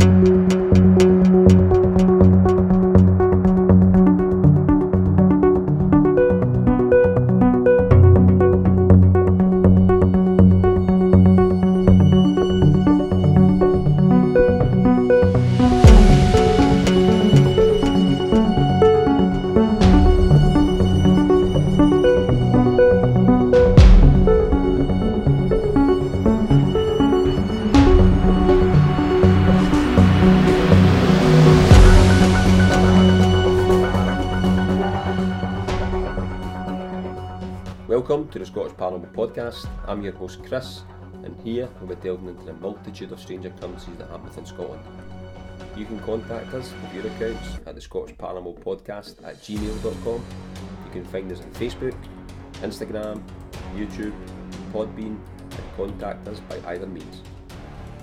Welcome to Your host Chris, and here we'll be delving into the multitude of strange occurrences that happen within Scotland. You can contact us with your accounts at the Scottish Paranormal Podcast at gmail.com. You can find us on Facebook, Instagram, YouTube, Podbean, and contact us by either means.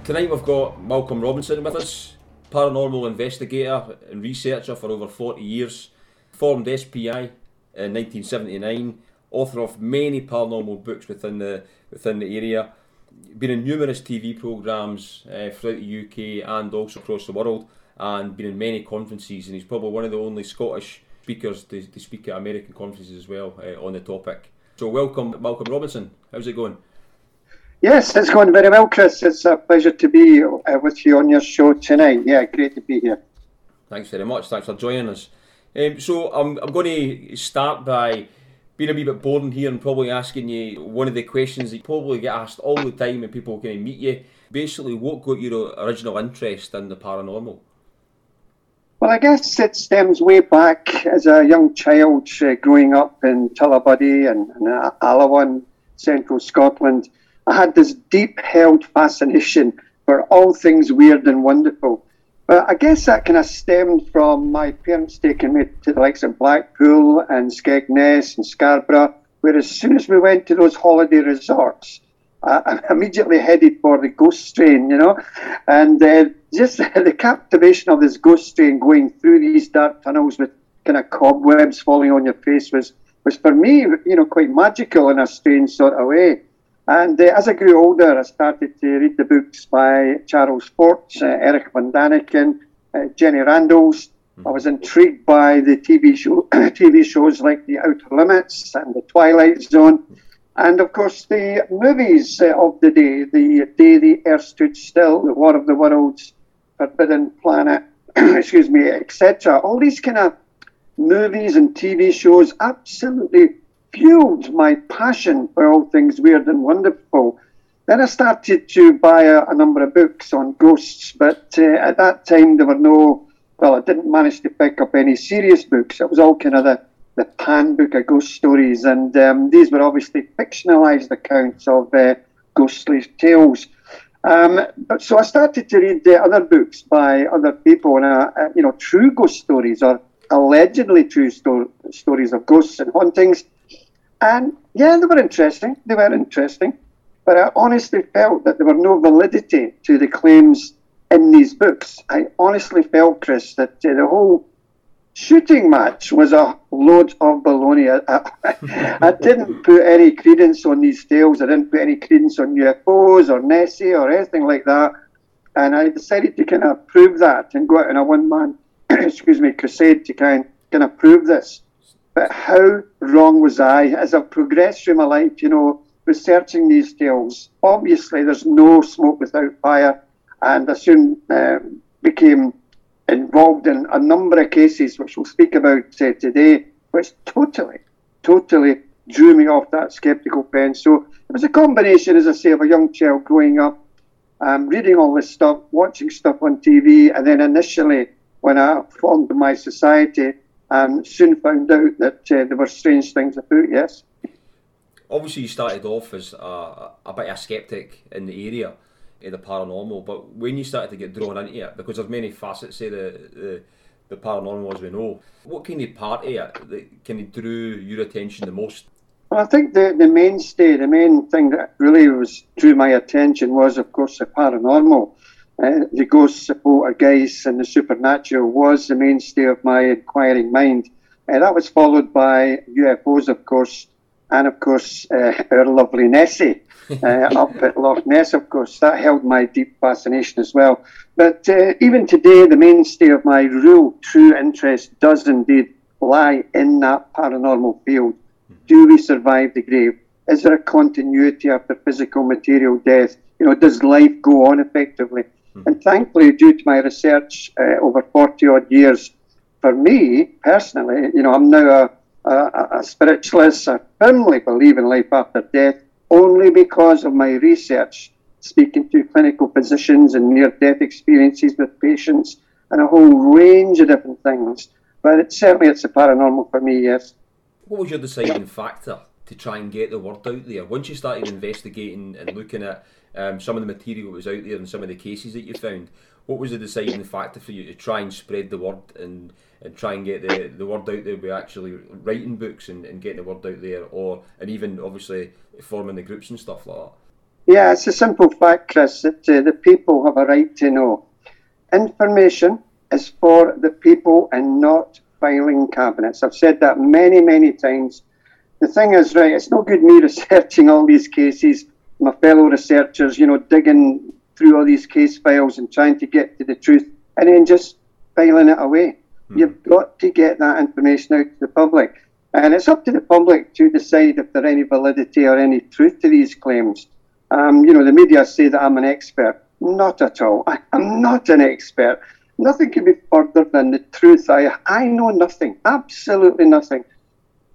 Tonight we've got Malcolm Robinson with us, paranormal investigator and researcher for over 40 years, formed SPI in 1979 author of many paranormal books within the within the area. Been in numerous TV programs uh, throughout the UK and also across the world, and been in many conferences. And he's probably one of the only Scottish speakers to, to speak at American conferences as well uh, on the topic. So, welcome, Malcolm Robinson. How's it going? Yes, it's going very well, Chris. It's a pleasure to be uh, with you on your show tonight. Yeah, great to be here. Thanks very much. Thanks for joining us. Um, so, I'm, I'm going to start by being a wee bit boring here and probably asking you one of the questions that you probably get asked all the time when people kind of meet you. Basically, what got your original interest in the paranormal? Well, I guess it stems way back as a young child uh, growing up in Tullibody and, and uh, Alloa, central Scotland. I had this deep held fascination for all things weird and wonderful. But I guess that kind of stemmed from my parents taking me to the likes of Blackpool and Skegness and Scarborough, where as soon as we went to those holiday resorts, I immediately headed for the ghost train, you know, and uh, just the captivation of this ghost train going through these dark tunnels with kind of cobwebs falling on your face was, was for me, you know, quite magical in a strange sort of way. And uh, as I grew older, I started to read the books by Charles Fort, uh, Erich von Däniken, uh, Jenny Randles. Mm-hmm. I was intrigued by the TV show, TV shows like The Outer Limits and The Twilight Zone, and of course the movies of the day, The Day the Earth Stood Still, The War of the Worlds, Forbidden Planet, excuse me, etc. All these kind of movies and TV shows absolutely fueled my passion for all things weird and wonderful. Then I started to buy a, a number of books on ghosts, but uh, at that time there were no, well, I didn't manage to pick up any serious books. It was all kind of the, the pan book of ghost stories, and um, these were obviously fictionalized accounts of uh, ghostly tales. Um, but so I started to read uh, other books by other people, and uh, you know, true ghost stories or allegedly true sto- stories of ghosts and hauntings. And yeah, they were interesting. They were interesting. But I honestly felt that there were no validity to the claims in these books. I honestly felt, Chris, that uh, the whole shooting match was a load of baloney. I, I, I, didn't put any credence on these tales. I didn't put any credence on UFOs or Nessie or anything like that. And I decided to kind of prove that and go out in a one man, excuse me, crusade to kind, kind of prove this. But how wrong was I as I've progressed through my life, you know, researching these tales? Obviously, there's no smoke without fire, and I soon um, became involved in a number of cases, which we'll speak about uh, today, which totally, totally drew me off that skeptical pen. So it was a combination, as I say, of a young child growing up, um, reading all this stuff, watching stuff on TV, and then initially, when I formed my society, and soon found out that uh, there were strange things about, yes. Obviously, you started off as a, a bit of a skeptic in the area of the paranormal, but when you started to get drawn into it, because there's many facets of the, the, the paranormal as we know, what kind of part of it that kind of drew your attention the most? Well, I think the, the mainstay, the main thing that really was drew my attention was, of course, the paranormal. Uh, the ghosts, the poltergeists, and the supernatural was the mainstay of my inquiring mind. Uh, that was followed by UFOs, of course, and of course uh, our lovely Nessie uh, up at Loch Ness, of course. That held my deep fascination as well. But uh, even today, the mainstay of my real true interest does indeed lie in that paranormal field. Do we survive the grave? Is there a continuity after physical material death? You know, does life go on effectively? Mm-hmm. And thankfully, due to my research uh, over 40 odd years, for me personally, you know, I'm now a, a, a spiritualist. I firmly believe in life after death only because of my research, speaking to clinical physicians and near death experiences with patients and a whole range of different things. But it, certainly it's a paranormal for me, yes. What was your deciding factor to try and get the word out there? Once you started investigating and looking at um, some of the material that was out there and some of the cases that you found, what was the deciding factor for you to try and spread the word and, and try and get the, the word out there by actually writing books and, and getting the word out there or and even obviously forming the groups and stuff like that? Yeah, it's a simple fact, Chris, that uh, the people have a right to know. Information is for the people and not filing cabinets. I've said that many, many times. The thing is, right, it's no good me researching all these cases, my fellow researchers, you know, digging through all these case files and trying to get to the truth and then just filing it away. Mm. You've got to get that information out to the public. And it's up to the public to decide if there's any validity or any truth to these claims. Um, you know, the media say that I'm an expert. Not at all. I, am not an expert. Nothing can be further than the truth. I, I know nothing, absolutely nothing.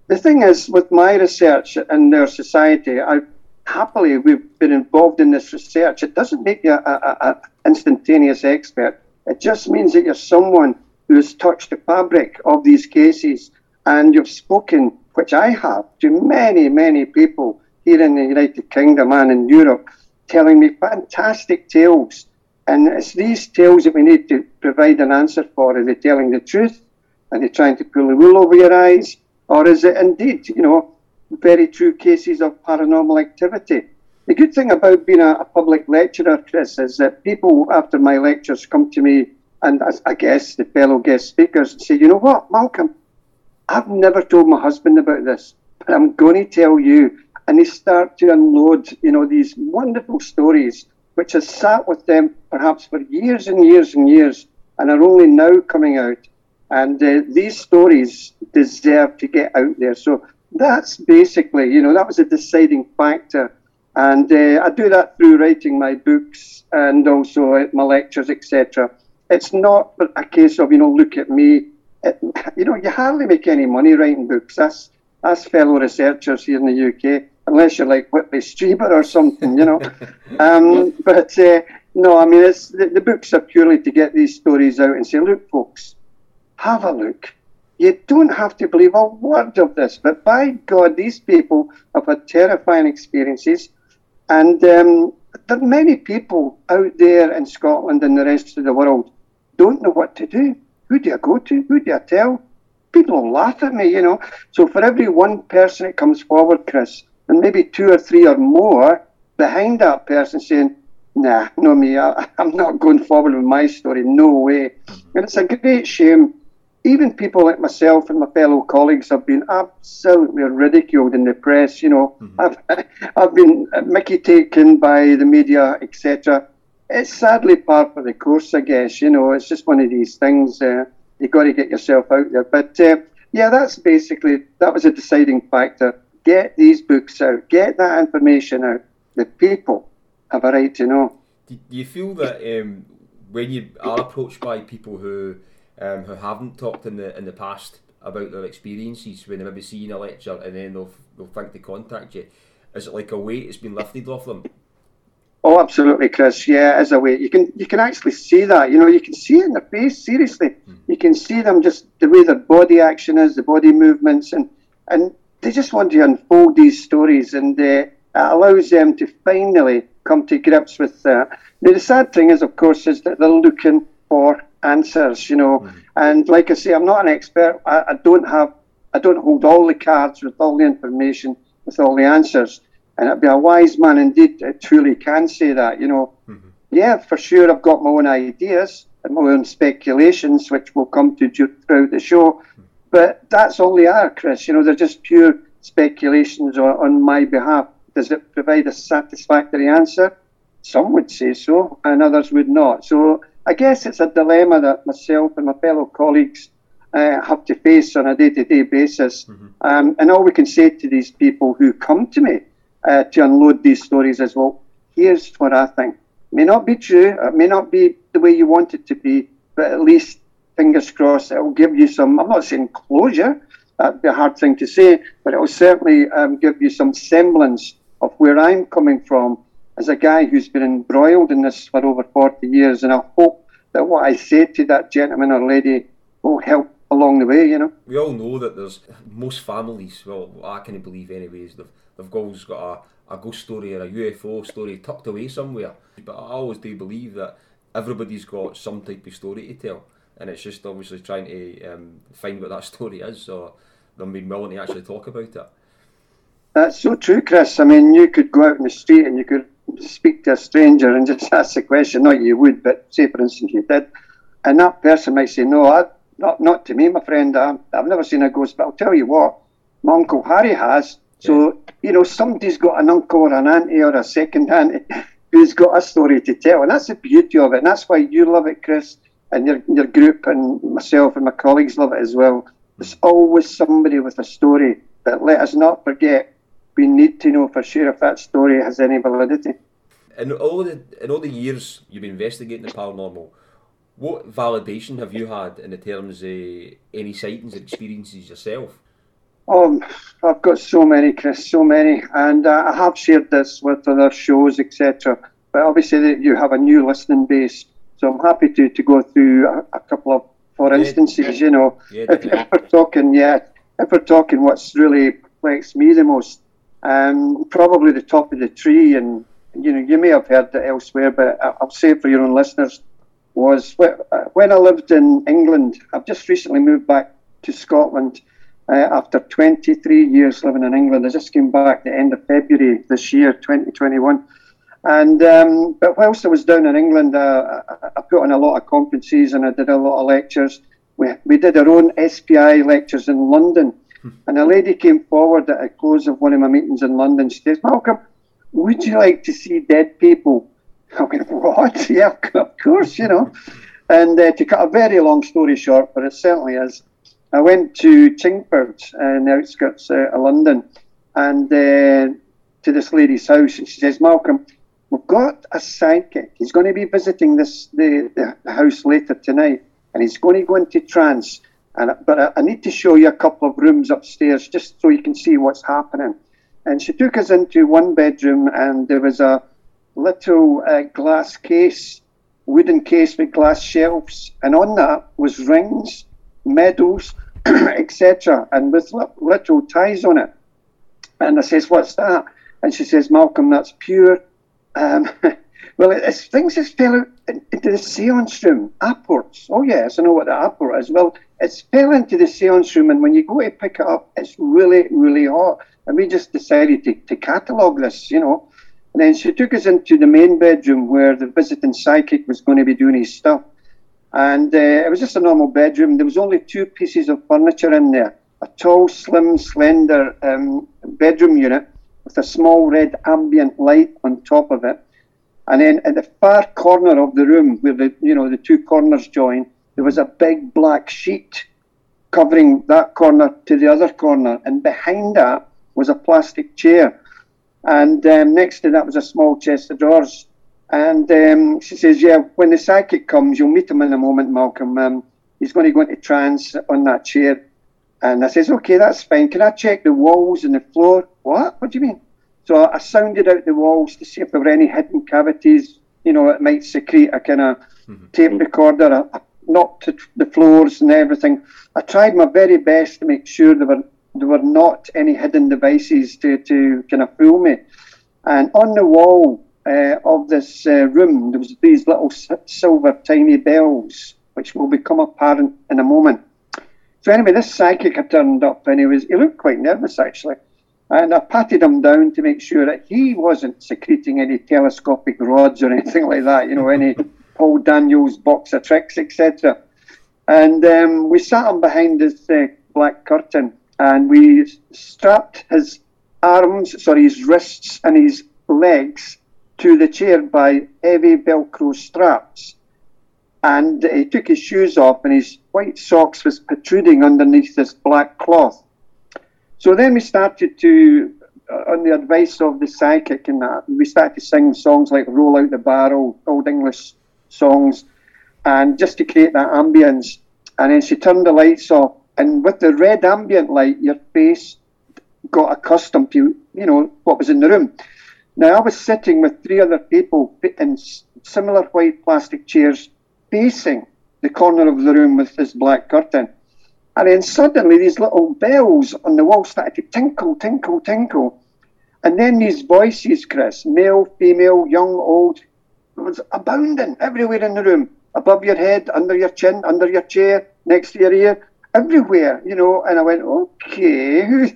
The thing is, with my research in their society, I happily we've been involved in this research. It doesn't make you an instantaneous expert. It just means that you're someone who has touched the fabric of these cases and you've spoken, which I have, to many, many people here in the United Kingdom and in Europe, telling me fantastic tales. And it's these tales that we need to provide an answer for. Are they telling the truth? Are they trying to pull the wool over your eyes? Or is it indeed, you know, very true cases of paranormal activity? The good thing about being a, a public lecturer, Chris, is that people after my lectures come to me and I guess the fellow guest speakers and say, you know what, Malcolm, I've never told my husband about this, but I'm going to tell you. And they start to unload, you know, these wonderful stories, which has sat with them perhaps for years and years and years, and are only now coming out. And uh, these stories deserve to get out there. So that's basically, you know, that was a deciding factor. And uh, I do that through writing my books and also my lectures, etc. It's not a case of, you know, look at me it, you know, you hardly make any money writing books. That's that's fellow researchers here in the UK, unless you're like Whitley Strieber or something, you know. um, but uh, no, I mean, it's the, the books are purely to get these stories out and say, look, folks, have a look. You don't have to believe a word of this, but by God, these people have had terrifying experiences, and um, there are many people out there in Scotland and the rest of the world don't know what to do. Who do I go to? Who do I tell? People laugh at me, you know. So for every one person that comes forward, Chris, and maybe two or three or more behind that person saying, nah, no me, I, am not going forward with my story, no way. And it's a great shame. Even people like myself and my fellow colleagues have been absolutely ridiculed in the press. You know, mm-hmm. I've, I've been Mickey taken by the media, etc it's sadly part of the course, I guess. You know, it's just one of these things. Uh, you got to get yourself out there. But uh, yeah, that's basically that was a deciding factor. Get these books out. Get that information out. The people have a right to know. Do you feel that um, when you are approached by people who um, who haven't talked in the in the past about their experiences, when they maybe see in a lecture and then they'll they'll think to contact you, is it like a weight has been lifted off them? Oh, absolutely, Chris. Yeah, as a way you can you can actually see that. You know, you can see it in their face. Seriously, mm. you can see them just the way their body action is, the body movements, and and they just want to unfold these stories, and uh, it allows them to finally come to grips with that. Now, the sad thing is, of course, is that they're looking for answers. You know, mm. and like I say, I'm not an expert. I, I don't have, I don't hold all the cards with all the information, with all the answers. And it'd be a wise man indeed that truly can say that, you know. Mm-hmm. Yeah, for sure, I've got my own ideas and my own speculations, which we'll come to throughout the show. Mm-hmm. But that's all they are, Chris. You know, they're just pure speculations on, on my behalf. Does it provide a satisfactory answer? Some would say so, and others would not. So I guess it's a dilemma that myself and my fellow colleagues uh, have to face on a day to day basis. Mm-hmm. Um, and all we can say to these people who come to me uh, to unload these stories is, well, here's what I think. It may not be true, it may not be the way you want it to be, but at least, fingers crossed, it will give you some, I'm not saying closure, that'd be a hard thing to say, but it will certainly um, give you some semblance of where I'm coming from as a guy who's been embroiled in this for over 40 years. And I hope that what I say to that gentleman or lady will help along the way, you know. We all know that there's most families, well, I can believe anyways, they've, they've always got a, a ghost story or a UFO story tucked away somewhere. But I always do believe that everybody's got some type of story to tell. And it's just obviously trying to um, find what that story is, so them being willing to actually talk about it. That's so true, Chris. I mean, you could go out in the street and you could speak to a stranger and just ask the question. Not you would, but say, for instance, you did. And that person might say, No, I, not not to me, my friend. i have never seen a ghost, but I'll tell you what, my Uncle Harry has. So, you know, somebody's got an uncle or an auntie or a second auntie who's got a story to tell. And that's the beauty of it. And that's why you love it, Chris, and your, your group and myself and my colleagues love it as well. There's always somebody with a story. But let us not forget we need to know for sure if that story has any validity. In all the in all the years you've been investigating the paranormal, what validation have you had in the terms of any sightings or experiences yourself? Um, I've got so many, Chris, so many, and uh, I have shared this with other shows, etc. But obviously, you have a new listening base, so I'm happy to, to go through a, a couple of, for instances, you know, yeah, if, if, we're talking, yeah, if we're talking what's really perplexed me the most, um, probably the top of the tree, and you know you may have heard it elsewhere, but I'll say it for your own listeners. Was when I lived in England. I've just recently moved back to Scotland uh, after 23 years living in England. I just came back the end of February this year, 2021. And um, but whilst I was down in England, uh, I, I put on a lot of conferences and I did a lot of lectures. We, we did our own SPI lectures in London and a lady came forward at the close of one of my meetings in London. She says, Malcolm, would you like to see dead people? I went, what? Yeah, of course, you know. And uh, to cut a very long story short, but it certainly is, I went to Chingford in the outskirts uh, of London and uh, to this lady's house. And she says, Malcolm, we've got a psychic. He's going to be visiting this the, the house later tonight and he's going to go into trance and but I, I, need to show you a couple of rooms upstairs just so you can see what's happening. And she took us into one bedroom, and there was a little uh, glass case, wooden case with glass shelves, and on that was rings, medals, etc., and with little ties on it. And I says, "What's that?" And she says, "Malcolm, that's pure." Um, well, it's things that fell out into the seance room, apports. Oh yes, I know what the apport is. Well, it's fell into the seance room, and when you go to pick it up, it's really, really hot. And we just decided to, to catalogue this, you know. And then she took us into the main bedroom where the visiting psychic was going to be doing his stuff. And uh, it was just a normal bedroom. There was only two pieces of furniture in there a tall, slim, slender um, bedroom unit with a small red ambient light on top of it. And then at the far corner of the room, where the you know the two corners join, there was a big black sheet covering that corner to the other corner, and behind that was a plastic chair. And um, next to that was a small chest of drawers. And um, she says, Yeah, when the psychic comes, you'll meet him in a moment, Malcolm. Um, he's going to go into trance on that chair. And I says, Okay, that's fine. Can I check the walls and the floor? What? What do you mean? So I sounded out the walls to see if there were any hidden cavities, you know, it might secrete a kind of mm-hmm. tape recorder. I, knocked to the floors and everything. I tried my very best to make sure there were there were not any hidden devices to, to kind of fool me. And on the wall uh, of this uh, room, there was these little silver tiny bells, which will become apparent in a moment. So anyway, this psychic had turned up, and he was he looked quite nervous actually. And I patted him down to make sure that he wasn't secreting any telescopic rods or anything like that. You know, any Paul Daniels box of tricks, etc. And um, we sat him behind this uh, black curtain, and we strapped his arms, sorry, his wrists and his legs to the chair by heavy Velcro straps. And he took his shoes off, and his white socks was protruding underneath this black cloth. So then we started to, uh, on the advice of the psychic, and that we started to sing songs like "Roll Out the Barrel," old English songs, and just to create that ambience. And then she turned the lights off, and with the red ambient light, your face got accustomed to, you know, what was in the room. Now I was sitting with three other people in similar white plastic chairs, facing the corner of the room with this black curtain. And then suddenly these little bells on the wall started to tinkle, tinkle, tinkle. And then these voices, Chris, male, female, young, old, was abounding everywhere in the room. Above your head, under your chin, under your chair, next to your ear, everywhere, you know. And I went, okay, who,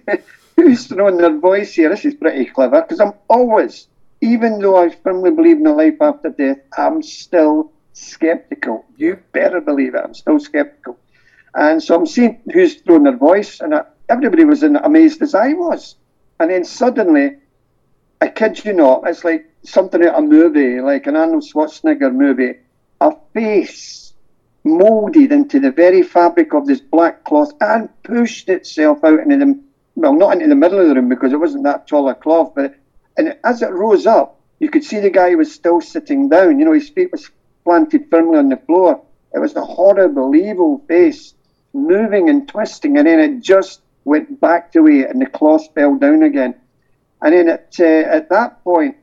who's throwing their voice here? This is pretty clever because I'm always, even though I firmly believe in a life after death, I'm still skeptical. You better believe it. I'm still skeptical. And so I'm seeing who's throwing their voice, and I, everybody was in, amazed as I was. And then suddenly, I kid you not, it's like something out of a movie, like an Arnold Schwarzenegger movie. A face molded into the very fabric of this black cloth and pushed itself out into the well, not into the middle of the room because it wasn't that tall a cloth, but and as it rose up, you could see the guy was still sitting down. You know, his feet was planted firmly on the floor. It was a horrible, evil face moving and twisting, and then it just went back to way, and the cloth fell down again. And then at uh, at that point,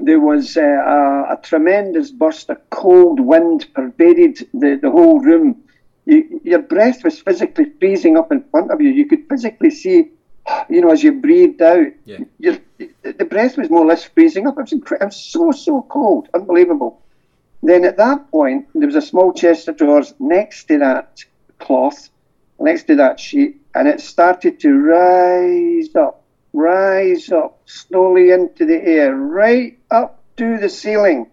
there was uh, a, a, tremendous burst of cold wind pervaded the, the whole room. You, your breath was physically freezing up in front of you. You could physically see, you know, as you breathed out, yeah. your, the breath was more or less freezing up. It was, incre- it was so, so cold, unbelievable. Then at that point, there was a small chest of drawers next to that cloth, next to that sheet, and it started to rise up, rise up slowly into the air, right up to the ceiling,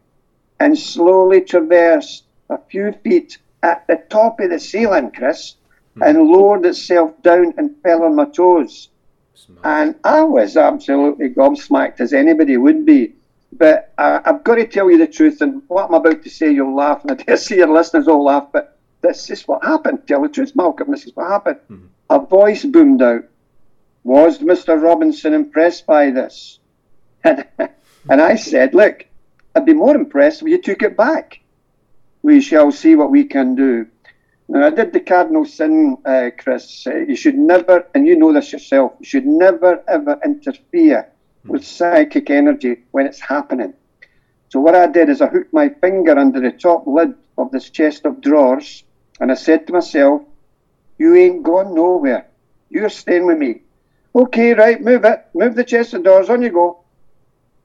and slowly traversed a few feet at the top of the ceiling, Chris, hmm. and lowered itself down and fell on my toes. Smart. And I was absolutely gobsmacked, as anybody would be. But uh, I've got to tell you the truth, and what I'm about to say, you'll laugh, and I dare see your listeners all laugh, but this is what happened. Tell the truth, Malcolm, this is what happened. Mm-hmm. A voice boomed out. Was Mr. Robinson impressed by this? And, and I said, Look, I'd be more impressed if you took it back. We shall see what we can do. Now, I did the cardinal sin, uh, Chris. Uh, you should never, and you know this yourself, you should never ever interfere with psychic energy when it's happening. So what I did is I hooked my finger under the top lid of this chest of drawers and I said to myself, You ain't gone nowhere. You're staying with me. Okay, right, move it. Move the chest of drawers, on you go.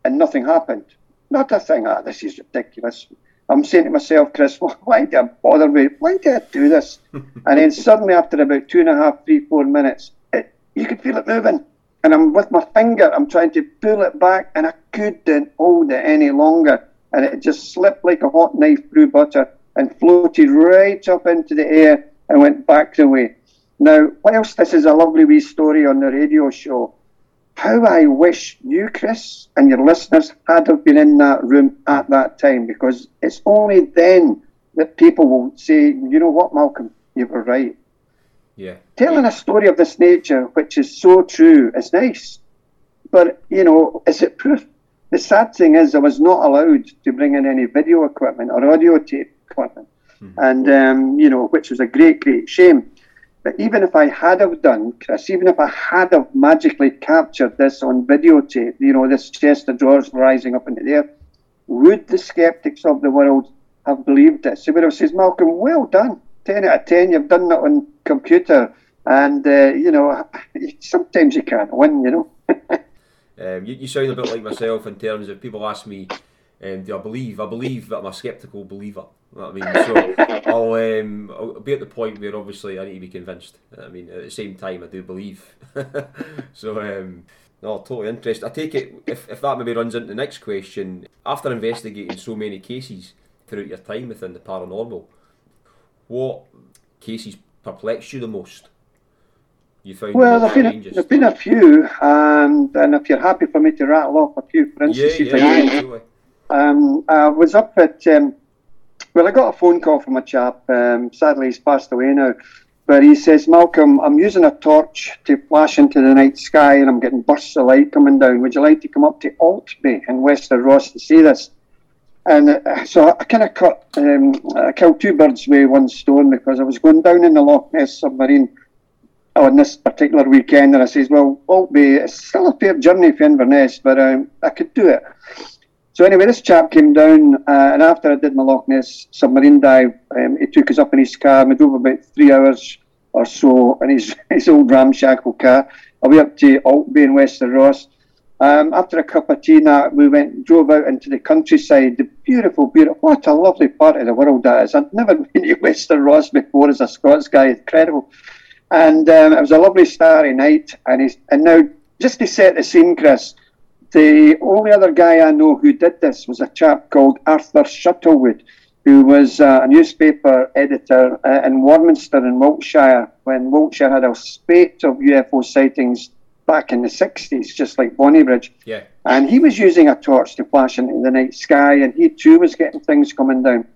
And nothing happened. Not a thing. Ah, this is ridiculous. I'm saying to myself, Chris, why did I bother with Why did I do this? and then suddenly, after about two and a half, three, four minutes, it, you could feel it moving and I'm with my finger, I'm trying to pull it back, and I couldn't hold it any longer, and it just slipped like a hot knife through butter and floated right up into the air and went back the way. Now, whilst this is a lovely wee story on the radio show, how I wish you, Chris, and your listeners had have been in that room at that time, because it's only then that people will say, you know what, Malcolm, you were right. Yeah. Telling a story of this nature, which is so true, is nice. But, you know, is it proof? The sad thing is, I was not allowed to bring in any video equipment or audio tape equipment, mm-hmm. and, um, you know, which was a great, great shame. But even if I had have done, Chris, even if I had have magically captured this on videotape, you know, this chest of drawers rising up into the air, would the skeptics of the world have believed it? So would have said, Malcolm, well done. 10 out of 10, you've done that on computer. And, uh, you know, sometimes you can't win, you know. um, you, you sound a bit like myself in terms of people ask me, um, do I believe? I believe that I'm a sceptical believer. I mean, so I'll, um, I'll be at the point where obviously I need to be convinced. I mean, at the same time, I do believe. so, um, no, totally interesting. I take it if, if that maybe runs into the next question. After investigating so many cases throughout your time within the paranormal, what cases perplexed you the most? You found well, there've been, a, there've been a few, and, and if you're happy for me to rattle off a few, for instance, yeah, yeah, yeah, um, I was up at, um, well, I got a phone call from a chap, um, sadly he's passed away now, but he says, Malcolm, I'm using a torch to flash into the night sky and I'm getting bursts of light coming down. Would you like to come up to Aultbea in Wester Ross to see this? And uh, so I kind of cut, um, I killed two birds with one stone because I was going down in the Loch Ness submarine on this particular weekend, and I says, "Well, Aultbea, it's still a fair journey for Inverness, but um, I could do it." So anyway, this chap came down, uh, and after I did my Loch Ness submarine dive, um, he took us up in his car. We drove about three hours or so in his, his old ramshackle car, away up to Aultbea in Wester Ross. Um, after a cup of tea, that we went drove out into the countryside. The beautiful, beautiful, what a lovely part of the world that is. I've never been to Wester Ross before as a Scots guy. Incredible. And um, it was a lovely starry night. And, he's, and now, just to set the scene, Chris, the only other guy I know who did this was a chap called Arthur Shuttlewood, who was uh, a newspaper editor uh, in Warminster in Wiltshire when Wiltshire had a spate of UFO sightings back in the 60s, just like Bonnybridge. Yeah. And he was using a torch to flash into the night sky, and he too was getting things coming down.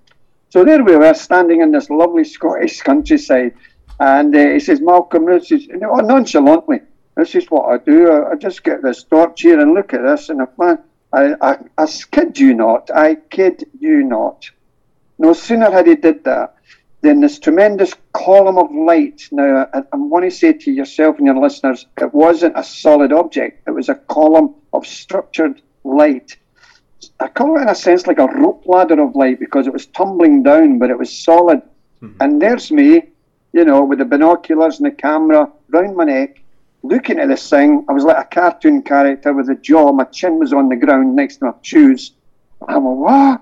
So there we were, standing in this lovely Scottish countryside and uh, he says, Malcolm, this is, oh, nonchalantly, this is what I do. I, I, just get this torch here and look at this. And I, I, I, I kid you not, I kid you not. No sooner had he did that than this tremendous column of light. Now, I, I want to say to yourself and your listeners, it wasn't a solid object. It was a column of structured light. I call it in a sense like a rope ladder of light because it was tumbling down, but it was solid. Mm-hmm. And there's me you know, with the binoculars and the camera round my neck, looking at this thing. I was like a cartoon character with a jaw. My chin was on the ground next to my shoes. I'm like, what?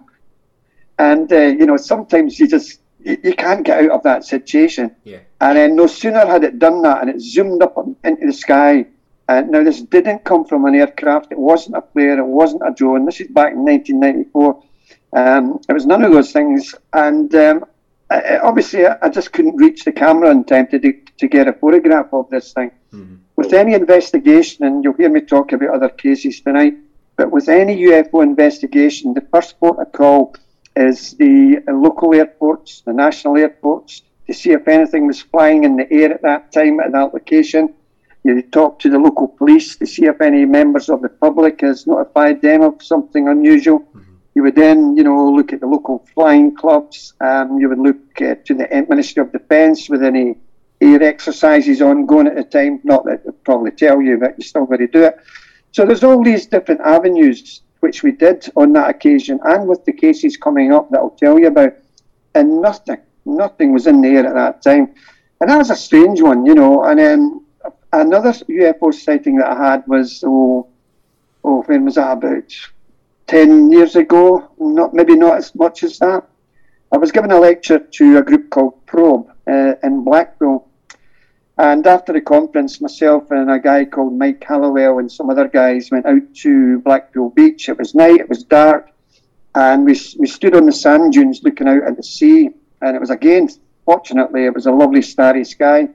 And, uh, you know, sometimes you just, you, you, can't get out of that situation. Yeah. And then no sooner had it done that and it zoomed up into the sky. And now this didn't come from an aircraft. It wasn't a flare. It wasn't a drone. This is back in 1994. Um, it was none of those things. And um, I, obviously, I, just couldn't reach the camera in time to, do, to get a photograph of this thing. Mm-hmm. With any investigation, and you'll hear me talk about other cases tonight, but with any UFO investigation, the first protocol is the local airports, the national airports, to see if anything was flying in the air at that time at that location. You talk to the local police to see if any members of the public has notified them of something unusual. Mm-hmm. You would then, you know, look at the local flying clubs. Um, you would look uh, to the Ministry of Defence with any air exercises ongoing at the time. Not that they'll probably tell you, but you still got to do it. So there's all these different avenues which we did on that occasion, and with the cases coming up that I'll tell you about, and nothing, nothing was in the air at that time, and that was a strange one, you know. And then another UFO sighting that I had was oh, oh, when was that about? 10 years ago, not maybe not as much as that. I was giving a lecture to a group called Probe uh, in Blackpool. And after the conference, myself and a guy called Mike Hallowell and some other guys went out to Blackpool Beach. It was night, it was dark, and we, we stood on the sand dunes looking out at the sea. And it was again, fortunately, it was a lovely starry sky.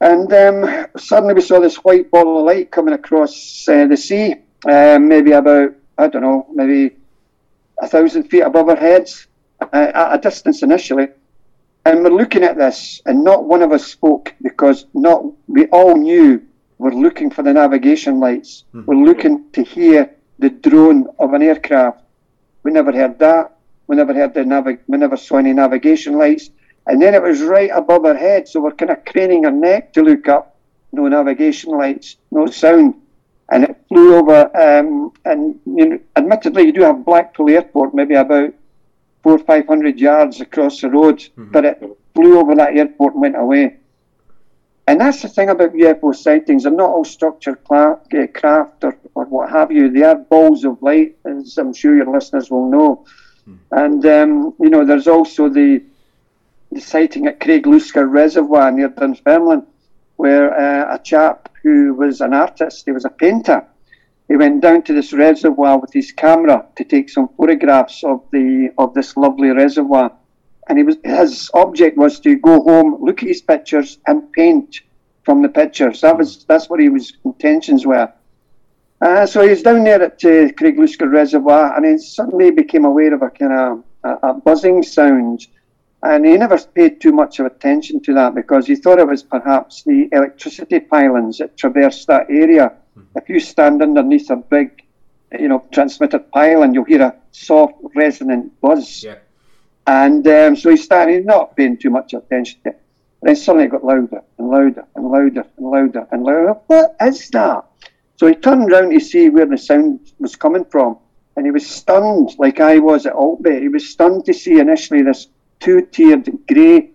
And um, suddenly we saw this white ball of light coming across uh, the sea, uh, maybe about I don't know, maybe a thousand feet above our heads uh, at a distance initially. And we're looking at this, and not one of us spoke because not we all knew we're looking for the navigation lights. Mm-hmm. We're looking to hear the drone of an aircraft. We never heard that. We never heard the navig- We never saw any navigation lights. And then it was right above our head, so we're kind of craning our neck to look up. No navigation lights, no sound and it flew over. Um, and you know, admittedly, you do have Blackpool Airport, maybe about four or five hundred yards across the road, mm-hmm. but it flew over that airport and went away. And that's the thing about UFO sightings. They're not all structured uh, craft or, or what have you. They are balls of light, as I'm sure your listeners will know. Mm. And, um, you know, there's also the, the sighting at Craigluscar Reservoir near Dunfermline, where uh, a chap who was an artist, he was a painter, he went down to this reservoir with his camera to take some photographs of the of this lovely reservoir. And he was his object was to go home, look at his pictures, and paint from the pictures. That was that's what his intentions were. Uh, so he's down there at uh, Craigluscar Reservoir, and he suddenly became aware of a kind of a, a, buzzing sound, and he never paid too much of attention to that because he thought it was perhaps the electricity pylons that traverse that area. Mm. If you stand underneath a big, you know, transmitter pylon, you'll hear a soft, resonant buzz. Yeah. And um, so he started not paying too much attention to it. And Then suddenly it got louder and louder and louder and louder and louder. What is that? So he turned round to see where the sound was coming from, and he was stunned, like I was at Aultbea. He was stunned to see initially this two-tiered grey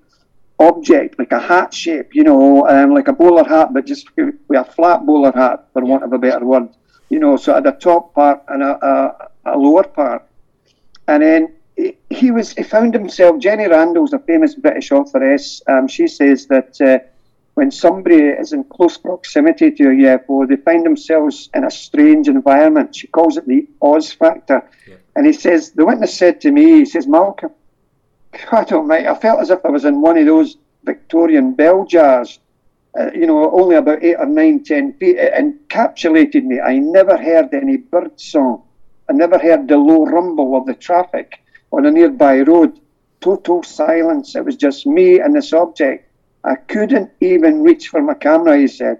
object, like a hat shape, you know, um, like a bowler hat, but just with a flat bowler hat, for want of a better word, you know. So it had a top part and a, a, a lower part, and then he was he found himself. Jenny Randles a famous British authoress. Um, she says that uh, when somebody is in close proximity to a UFO, they find themselves in a strange environment. She calls it the Oz factor. Yeah. And he says the witness said to me, he says, Malcolm, I don't mind. I felt as if I was in one of those Victorian bell jars. Uh, you know, only about eight or nine, ten feet. It encapsulated me. I never heard any bird song. I never heard the low rumble of the traffic on a nearby road. Total silence. It was just me and this object. I couldn't even reach for my camera, he said.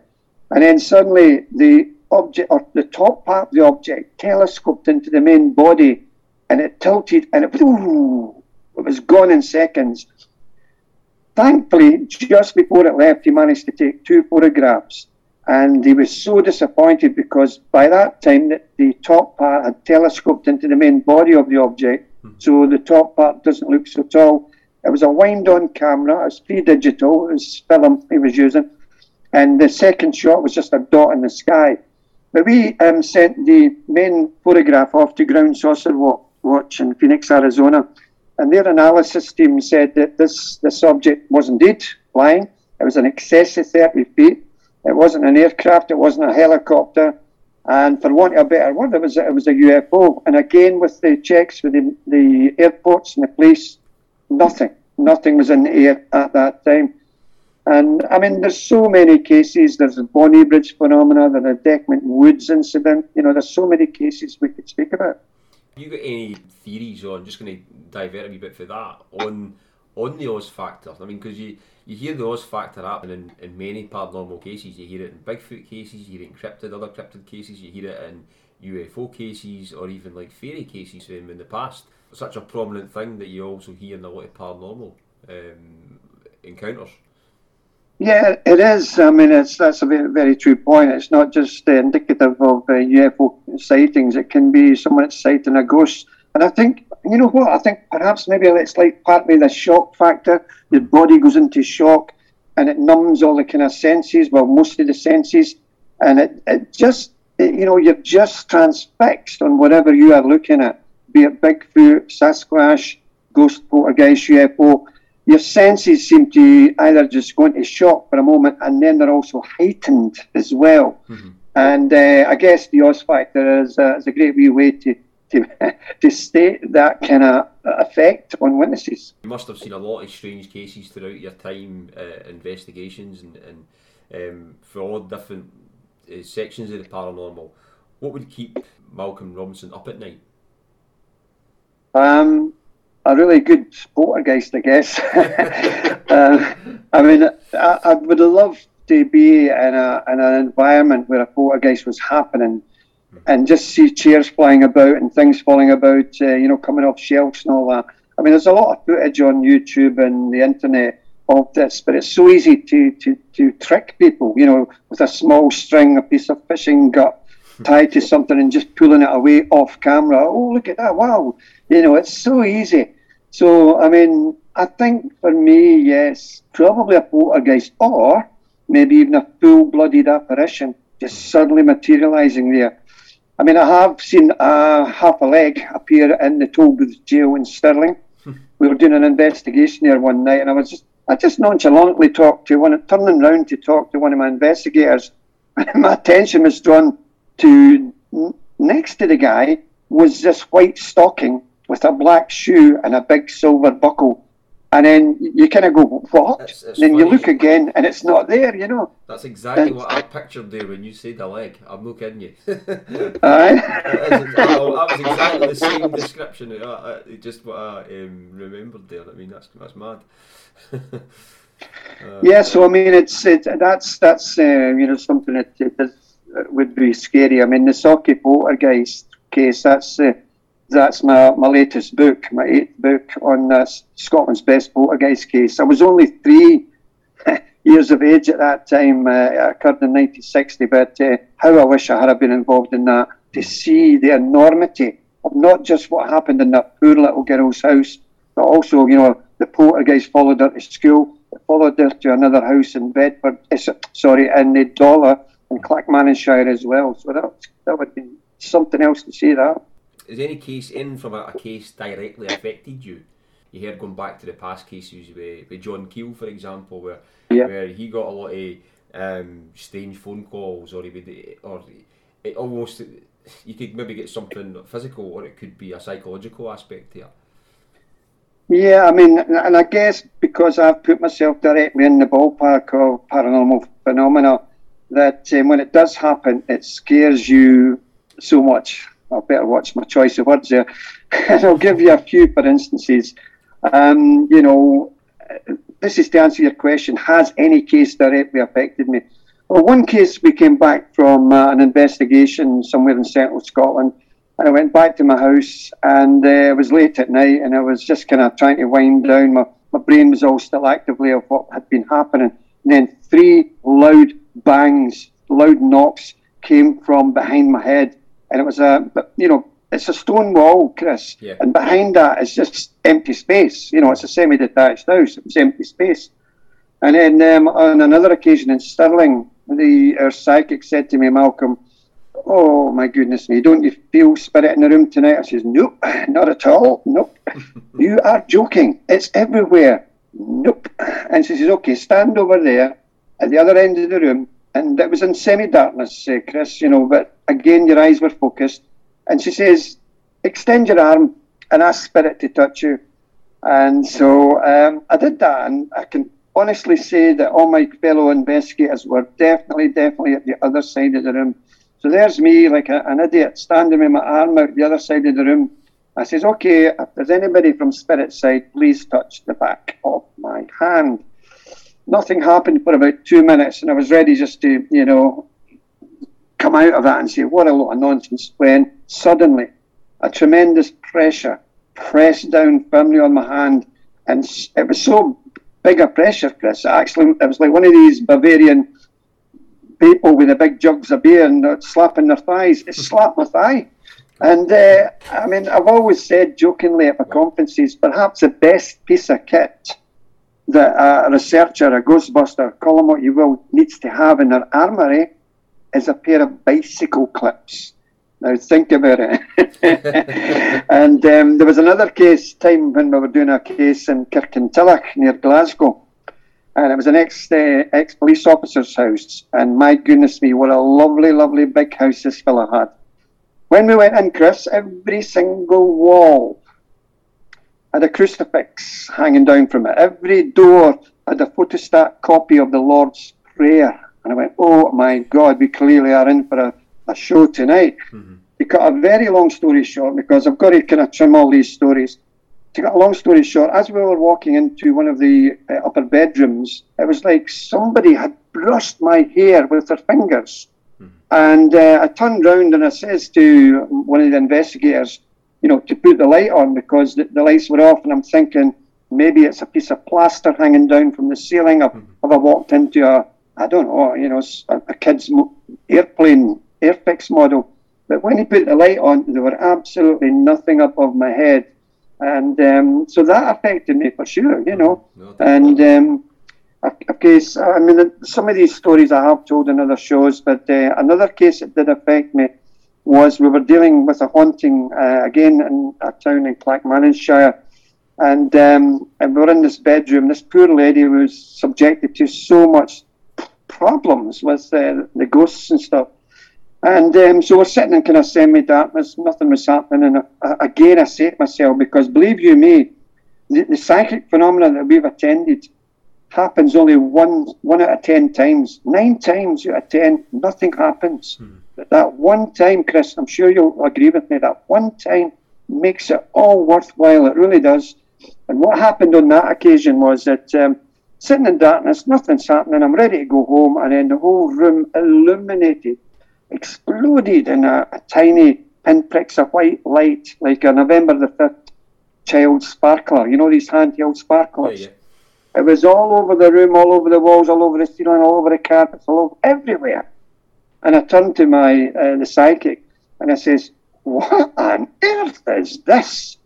And then suddenly the object, or the top part of the object, telescoped into the main body and it tilted and it, it was gone in seconds. Thankfully, just before it left, he managed to take two photographs. And he was so disappointed because by that time, the top part had telescoped into the main body of the object so the top part doesn't look so tall. It was a wind-on camera. It's three digital. It was film he was using, and the second shot was just a dot in the sky. But we um, sent the main photograph off to Ground Saucer Watch in Phoenix, Arizona, and their analysis team said that this this object was indeed flying. It was an excess of 30 feet. It wasn't an aircraft. It wasn't a helicopter. And for want of a better word, it was it was a UFO. And again, with the checks with the, the airports and the police, nothing, nothing was in the air at that time. And I mean, there's so many cases. There's the Bonnybridge phenomena, the Dechmont Woods incident. You know, there's so many cases we could speak about. You got any theories on? Just going to divert a wee bit for that on on the Oz factor. I mean, because you you hear the Oz factor happen in, in many paranormal cases. You hear it in Bigfoot cases, you hear it in cryptid, other cryptid cases, you hear it in UFO cases, or even like fairy cases um, in the past. Such a prominent thing that you also hear in a lot of paranormal um, encounters. Yeah, it is. I mean, it's that's a very, very true point. It's not just uh, indicative of uh, UFO sightings. It can be someone that's sighting a ghost. And I think you know what? I think perhaps maybe it's like partly the shock factor. Your body goes into shock and it numbs all the kind of senses, well, most of the senses, and it, it just, it, you know, you're just transfixed on whatever you are looking at, be it Bigfoot, Sasquatch, ghost poltergeist, UFO. Your senses seem to either just go into shock for a moment and then they're also heightened as well. Mm-hmm. And uh, I guess the Oz factor is, uh, is a great wee way to to, to state that kind of effect on witnesses. You must have seen a lot of strange cases throughout your time, uh, investigations, and, and um, for all different uh, sections of the paranormal. What would keep Malcolm Robinson up at night? Um, a really good poltergeist, I guess. uh, I mean, I, I, would love to be in, a, in an environment where a poltergeist was happening and just see chairs flying about and things falling about, uh, you know, coming off shelves and all that. I mean, there's a lot of footage on YouTube and the internet of this, but it's so easy to, to, to trick people, you know, with a small string, a piece of fishing gut tied to something and just pulling it away off camera. Oh, look at that. Wow. You know, it's so easy. So, I mean, I think for me, yes, probably a poltergeist or maybe even a full blooded apparition just suddenly materializing there. I mean, I have seen uh, half a leg appear in the Tollbooth jail in Stirling. we were doing an investigation there one night, and I was just, I just nonchalantly talked to one, turning round to talk to one of my investigators. my attention was drawn to next to the guy was this white stocking with a black shoe and a big silver buckle. and then you kind of go, what? It's, it's then funny. you look again, and it's not there. You know. That's exactly what I pictured there when you said the leg. I'm not kidding you. Aye. that was exactly the same description. I, I, just what I um, remembered there. I mean, that's that's mad. uh, yeah, so I mean, it's it, that's that's uh, you know something that is, uh, would be scary. I mean, the Sauchie Poltergeist case. That's uh, that's my, my latest book, my eighth book on uh, Scotland's best poltergeist case. I was only three years of age at that time. Uh, it occurred in 1960, but uh, how I wish I had been involved in that to see the enormity of not just what happened in that poor little girl's house, but also, you know, the poltergeist followed her to school, it followed her to another house in Bedford, uh, sorry, in the Dollar in Clackmannanshire as well. So that, that would be something else to see that is any case in from a, a, case directly affected you? You heard going back to the past cases with, with John Keel, for example, where yeah. where he got a lot of um, strange phone calls, or he would, or it almost you could maybe get something physical, or it could be a psychological aspect here. Yeah, I mean, and I guess because I've put myself directly in the ballpark of paranormal phenomena, that um, when it does happen, it scares you so much I better watch my choice of words there. and I'll give you a few, for instances. Um, you know, this is to answer your question Has any case directly affected me? Well, one case we came back from uh, an investigation somewhere in central Scotland. And I went back to my house and uh, it was late at night and I was just kind of trying to wind down. My, my brain was all still actively of what had been happening. And then three loud bangs, loud knocks came from behind my head and it was a, you know, it's a stone wall, Chris, yeah. and behind that is just empty space. You know, it's a semi-detached house. It was empty space. And then um, on another occasion in Stirling, the our psychic said to me, Malcolm, "Oh my goodness me, don't you feel spirit in the room tonight?" I says, "Nope, not at all. Nope. you are joking. It's everywhere. Nope." And she says, "Okay, stand over there at the other end of the room and it was in semi-darkness, uh, Chris, you know, but again, your eyes were focused. And she says, extend your arm and ask spirit to touch you. And so um, I did that, and I can honestly say that all my fellow investigators were definitely, definitely at the other side of the room. So there's me, like a, an idiot, standing with my arm out the other side of the room. I says, okay, if there's anybody from spirit side, please touch the back of my hand nothing happened for about two minutes, and I was ready just to, you know, come out of that and say, what a lot of nonsense, when suddenly a tremendous pressure pressed down firmly on my hand, and it was so big a pressure, Chris. Actually, it was like one of these Bavarian people with the big jugs of beer and slapping their thighs. It slapped my thigh. And uh, I mean, I've always said jokingly at my conferences, perhaps the best piece of kit that a researcher, a ghostbuster, call them what you will, needs to have in their armoury is a pair of bicycle clips. Now think about it. and um, there was another case time when we were doing a case in Kirkintilloch near Glasgow, and it was an ex uh, ex police officer's house. And my goodness me, what a lovely, lovely big house this fella had. When we went in, Chris, every single wall had a crucifix hanging down from it. Every door had a photostat copy of the Lord's Prayer. And I went, oh my God, we clearly are in for a, a show tonight. Mm-hmm. To cut a very long story short, because I've got to kind of trim all these stories. To cut a long story short, as we were walking into one of the uh, upper bedrooms, it was like somebody had brushed my hair with their fingers. Mm-hmm. And uh, I turned round and I says to one of the investigators, you know, to put the light on because the, the lights were off, and I'm thinking maybe it's a piece of plaster hanging down from the ceiling. I've, mm-hmm. I walked into a, I don't know, you know, a, a kid's airplane airfix model. But when he put the light on, there were absolutely nothing above my head. And um, so that affected me for sure, you know. No, and um, a, case, I mean, some of these stories I have told in other shows, but uh, another case that did affect me was we were dealing with a haunting uh, again in a town in Clackmannanshire. And, um, and we were in this bedroom. This poor lady was subjected to so much problems with uh, the ghosts and stuff. And um, so we're sitting in kind of semi darkness, nothing was happening. And uh, again, I say to myself, because believe you me, the, the psychic phenomena that we've attended happens only one one out of ten times. Nine times out of ten, nothing happens. Hmm. But that one time, Chris, I'm sure you'll agree with me. That one time makes it all worthwhile. It really does. And what happened on that occasion was that um, sitting in darkness, nothing's happening. I'm ready to go home, and then the whole room illuminated, exploded in a, a tiny pinpricks of white light, like a November the fifth child sparkler. You know these handheld sparklers. Yeah, yeah. It was all over the room, all over the walls, all over the ceiling, all over the carpets, all over everywhere. And I turned to my uh, the psychic and I says, "What on earth is this?"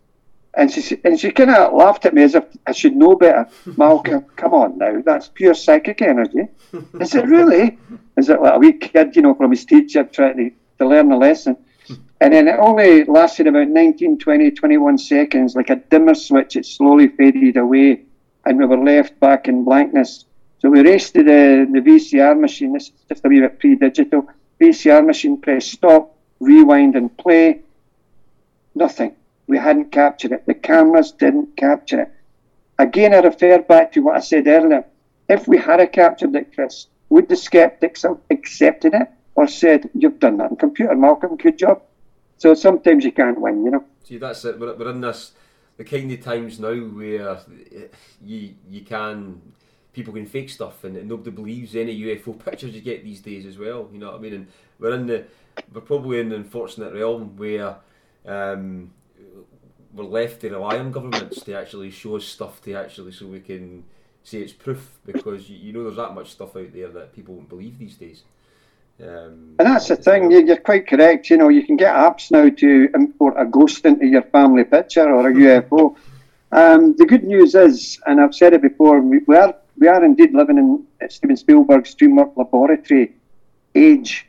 And she and she kind of laughed at me as if I should know better. Malcolm, come on now, that's pure psychic energy. Is it really? Is it like a wee kid, you know, from his teacher trying to, to learn a lesson? And then it only lasted about 19, 20, 21 seconds, like a dimmer switch. It slowly faded away, and we were left back in blankness. So we raced to uh, the, the VCR machine. This is just a wee bit pre digital. VCR machine, press stop, rewind, and play. Nothing. We hadn't captured it. The cameras didn't capture it. Again, I refer back to what I said earlier. If we had a captured it, Chris, would the skeptics have accepted it or said, You've done that in computer, Malcolm, good job? So sometimes you can't win, you know. See, that's it. We're, we're in this the kind of times now where you you can people can fake stuff and nobody believes any UFO pictures you get these days as well. You know what I mean? And we're in the we're probably in the unfortunate realm where um, we're left to rely on governments to actually show us stuff to actually so we can say it's proof because you, you know there's that much stuff out there that people won't believe these days. Um, and that's the thing, you're quite correct. You know, you can get apps now to import a ghost into your family picture or a UFO. Um, the good news is, and I've said it before, we are, we are indeed living in Steven Spielberg's DreamWorks laboratory age.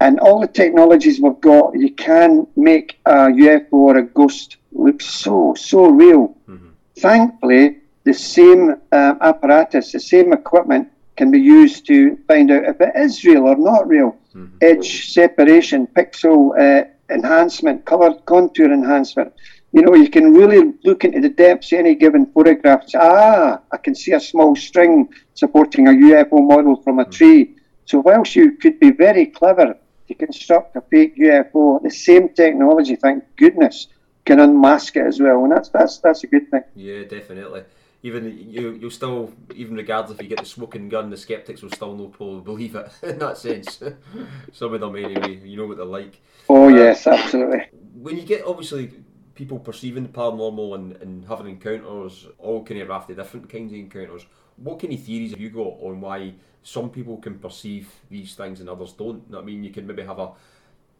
And all the technologies we've got, you can make a UFO or a ghost look so, so real. Mm-hmm. Thankfully, the same uh, apparatus, the same equipment can be used to find out if it is real or not real. Mm-hmm. Edge separation, pixel uh, enhancement, color contour enhancement. You know, you can really look into the depths of any given photograph. Say, ah, I can see a small string supporting a UFO model from a mm-hmm. tree. So, whilst you could be very clever to construct a fake UFO, the same technology, thank goodness, can unmask it as well, and that's that's that's a good thing. Yeah, definitely even you you'll still even regardless if you get the smoking gun, the skeptics will still no probably believe it in that sense. Some of them anyway, you know what they're like. Oh uh, yes, absolutely. When you get obviously people perceiving the paranormal and, and having encounters, all kind of raft different kinds of encounters. What kind of theories have you got on why some people can perceive these things and others don't? I mean, you can maybe have a,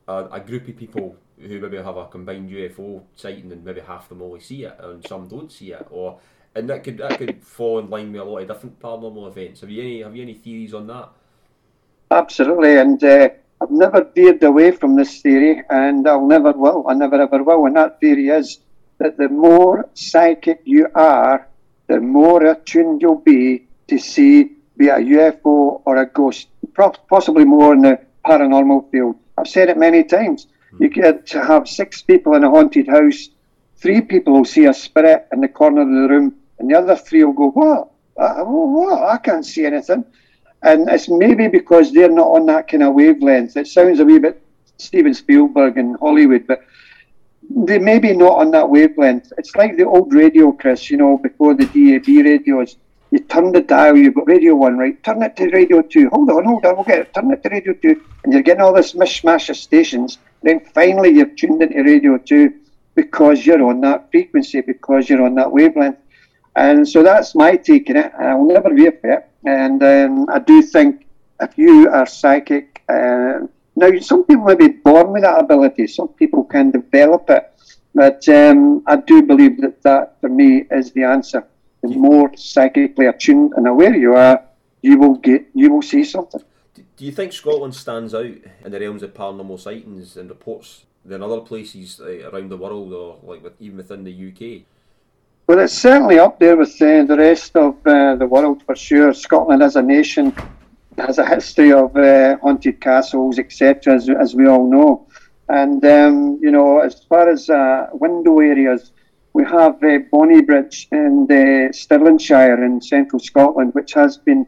a, a group of people who maybe have a combined UFO sighting and maybe half them only see it and some don't see it, or and that could that could fall in line with a lot of different paranormal events. Have you any have you any theories on that? Absolutely, and uh, I've never veered away from this theory, and I'll never will. I never ever will. And that theory is that the more psychic you are, the more attuned you'll be to see be a UFO or a ghost, possibly more in the paranormal field. I've said it many times. Mm-hmm. You get to have six people in a haunted house, three people will see a spirit in the corner of the room, and the other three will go, what? Uh, what? I can't see anything. And it's maybe because they're not on that kind of wavelength. It sounds a wee bit Steven Spielberg and Hollywood, but they may be not on that wavelength. It's like the old radio, Chris, you know, before the DAB radios. You turn the dial, you've got radio one, right? Turn it to radio two. Hold on, hold on, we'll get it. Turn it to radio two. And you're getting all this mishmash of stations. Then finally you've tuned into radio two because you're on that frequency, because you're on that wavelength. And so that's my take on it. I'll never veer for it. And um, I do think if you are psychic, uh, now some people may be born with that ability, some people can develop it. But um, I do believe that that, for me, is the answer. The more psychically attuned and aware you are, you will get, you will see something. Do you think Scotland stands out in the realms of paranormal sightings and reports than other places uh, around the world, or like with, even within the UK? Well, it's certainly up there with uh, the rest of uh, the world for sure. Scotland as a nation has a history of uh, haunted castles, etc., as, as we all know. And, um, you know, as far as uh, window areas, we have uh, Bonnybridge in Stirlingshire in central Scotland, which has been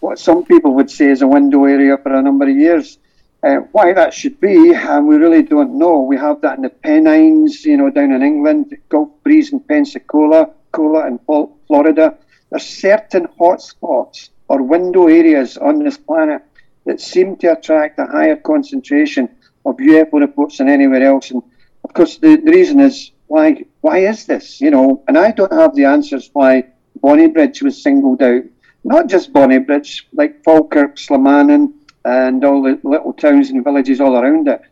what some people would say is a window area for a number of years. Uh, why that should be, um, we really don't know. We have that in the Pennines, you know, down in England, Gulf Breeze in Pensacola, Cola in Florida. There's certain hotspots or window areas on this planet that seem to attract a higher concentration of UFO reports than anywhere else. And of course, the, the reason is why? Why is this? You know, and I don't have the answers why Bonnybridge was singled out. Not just Bonnybridge, like Falkirk, Slamannan, and all the little towns and villages all around it.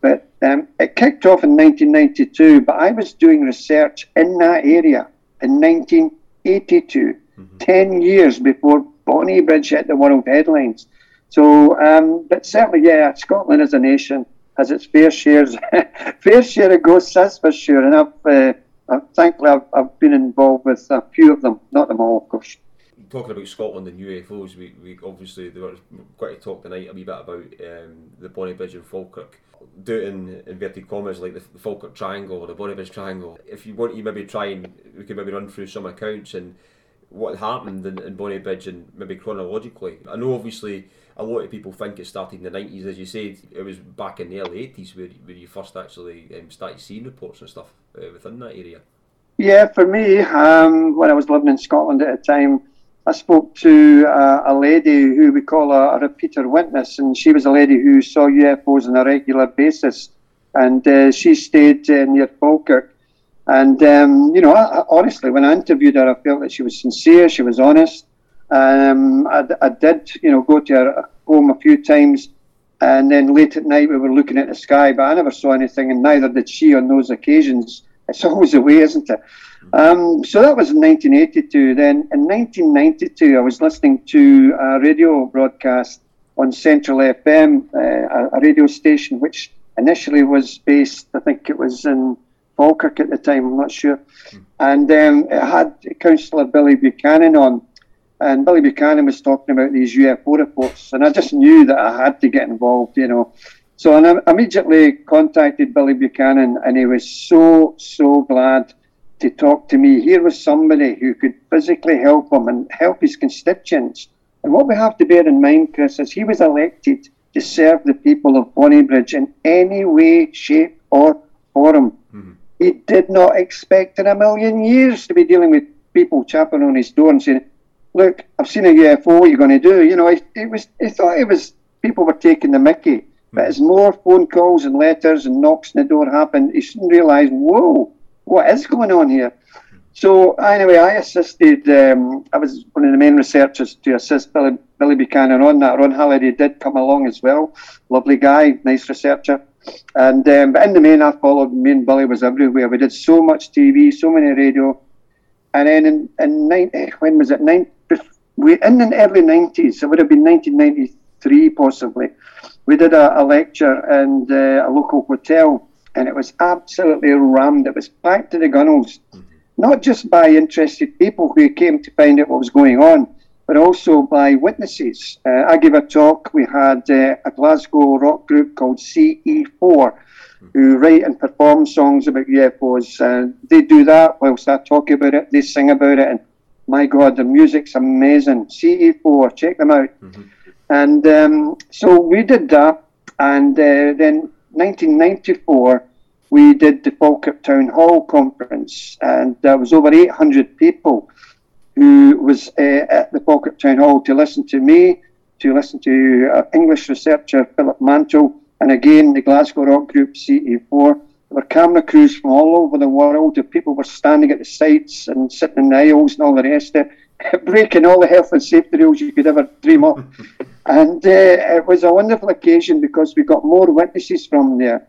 But um, it kicked off in 1992, but I was doing research in that area in 1982, mm-hmm. 10 years before Bonnybridge hit the world headlines. So, um, but certainly, yeah, Scotland as a nation has its fair shares, fair share of ghosts, that's for sure. And I've, uh, I've thankfully, I've, I've been involved with a few of them, not them all, of course talking about Scotland and UFOs, we, we obviously there was quite a talk tonight a wee bit about um, the Bonnybridge and Falkirk. Do it in inverted commas like the, the Falkirk Triangle or the Bonnybridge Triangle. If you want you maybe try and we could maybe run through some accounts and what happened in, in Bonnybridge and maybe chronologically. I know obviously a lot of people think it started in the 90s, as you said, it was back in the early 80s where, where you first actually um, started seeing reports and stuff uh, within that area. Yeah, for me, um, when I was living in Scotland at the time, I spoke to uh, a lady who we call a, a, repeater witness, and she was a lady who saw UFOs on a regular basis, and uh, she stayed uh, near Falkirk. And um, you know, I, I, honestly, when I interviewed her, I felt that she was sincere, she was honest. Um, I, I, did, you know, go to her home a few times, and then late at night we were looking at the sky, but I never saw anything, and neither did she on those occasions. It's always the way, isn't it? Um, so that was in 1982. Then in 1992, I was listening to a radio broadcast on Central FM, uh, a, radio station which initially was based, I think it was in Falkirk at the time, I'm not sure. Mm. And um, it had Councillor Billy Buchanan on. And Billy Buchanan was talking about these UFO reports. And I just knew that I had to get involved, you know. So I immediately contacted Billy Buchanan, and he was so, so glad to talk to me. Here was somebody who could physically help him and help his constituents. And what we have to bear in mind, Chris, is he was elected to serve the people of Bonnybridge in any way, shape, or form. Mm-hmm. He did not expect in a million years to be dealing with people chapping on his door and saying, Look, I've seen a UFO, what are you going to do? You know, it, it was, he thought it was, people were taking the mickey. But as more phone calls and letters and knocks on the door happened, he soon realised, whoa, what is going on here? So anyway, I assisted. Um, I was one of the main researchers to assist Billy, Billy Buchanan on that. Ron Halliday did come along as well. Lovely guy, nice researcher. And um, but in the main, I followed. Me and Billy was everywhere. We did so much TV, so many radio. And then in, in 90, when was it? Nine, we in the early nineties. It would have been nineteen ninety three, possibly. We did a, a lecture in uh, a local hotel and it was absolutely rammed. It was packed to the gunnels, mm-hmm. not just by interested people who came to find out what was going on, but also by witnesses. Uh, I gave a talk. We had uh, a Glasgow rock group called CE4 mm-hmm. who write and perform songs about UFOs. Uh, they do that whilst I talk about it. They sing about it, and my God, the music's amazing. CE4, check them out. Mm-hmm. And um, so we did that, and uh, then 1994, we did the Falkirk Town Hall conference, and there was over 800 people who was uh, at the Falkirk Town Hall to listen to me, to listen to English researcher Philip Mantle, and again the Glasgow rock group CE4. There were camera crews from all over the world. The people were standing at the sites and sitting in the aisles and all the rest of it, breaking all the health and safety rules you could ever dream of. And uh, it was a wonderful occasion because we got more witnesses from there.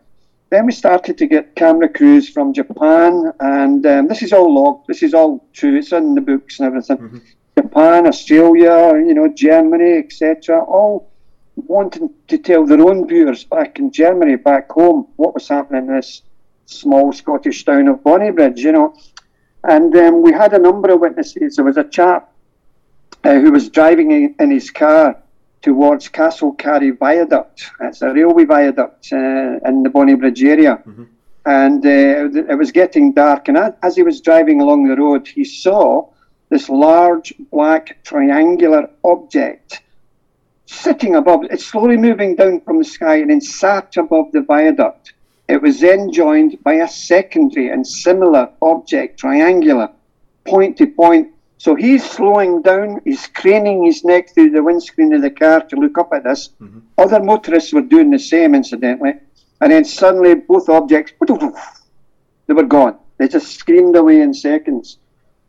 Then we started to get camera crews from Japan, and um, this is all logged. This is all true. It's in the books and everything. Mm-hmm. Japan, Australia, you know, Germany, etc. All wanting to tell their own viewers back in Germany, back home, what was happening in this small Scottish town of Bonnybridge. You know, and um, we had a number of witnesses. There was a chap uh, who was driving in, in his car towards Castle Castlecarry Viaduct. It's a railway viaduct uh, in the Bonnybridge area. Mm-hmm. and uh, it was getting dark. And as he was driving along the road, he saw this large black triangular object sitting above. It's slowly moving down from the sky and then sat above the viaduct. It was then joined by a secondary and similar object, triangular, point to point. So he's slowing down, he's craning his neck through the windscreen of the car to look up at this. Mm-hmm. Other motorists were doing the same, incidentally. And then suddenly both objects, they were gone. They just screamed away in seconds.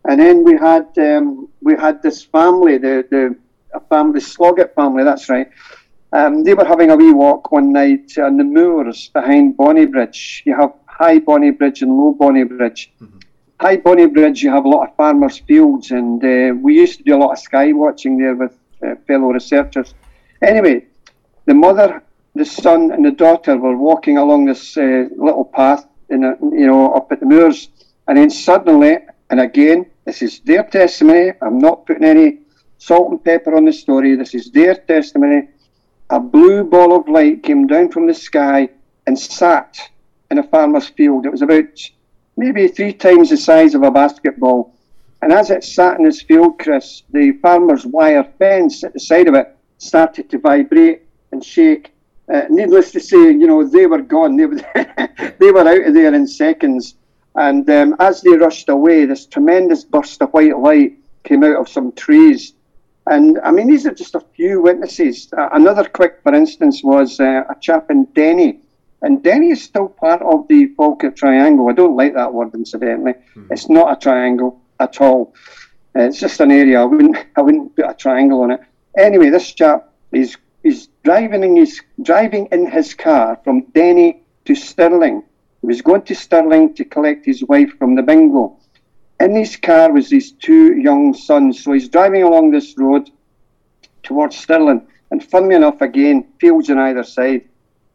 And then we had um, we had this family, the the family, Sloggett family, that's right. Um, they were having a wee walk one night on the moors behind Bonnybridge. You have High Bonnybridge and Low Bonnybridge. Mm-hmm. High Bonnybridge, you have a lot of farmers' fields, and uh, we used to do a lot of sky watching there with uh, fellow researchers. Anyway, the mother, the son, and the daughter were walking along this uh, little path, in a, you know, up at the moors, and then suddenly, and again, this is their testimony. I'm not putting any salt and pepper on the story. This is their testimony a blue ball of light came down from the sky and sat in a farmer's field. It was about maybe three times the size of a basketball. And as it sat in this field, Chris, the farmer's wire fence at the side of it started to vibrate and shake. Uh, needless to say, you know, they were gone. They were, they were out of there in seconds. And um, as they rushed away, this tremendous burst of white light came out of some trees and I mean, these are just a few witnesses. Uh, another quick, for instance, was uh, a chap in Denny. And Denny is still part of the Falkirk Triangle. I don't like that word, incidentally. Mm-hmm. It's not a triangle at all. It's just an area. I wouldn't, I wouldn't put a triangle on it. Anyway, this chap is is driving in his driving in his car from Denny to Stirling. He was going to Stirling to collect his wife from the bingo in his car was his two young sons. So he's driving along this road towards Stirling, and funnily enough, again, fields on either side.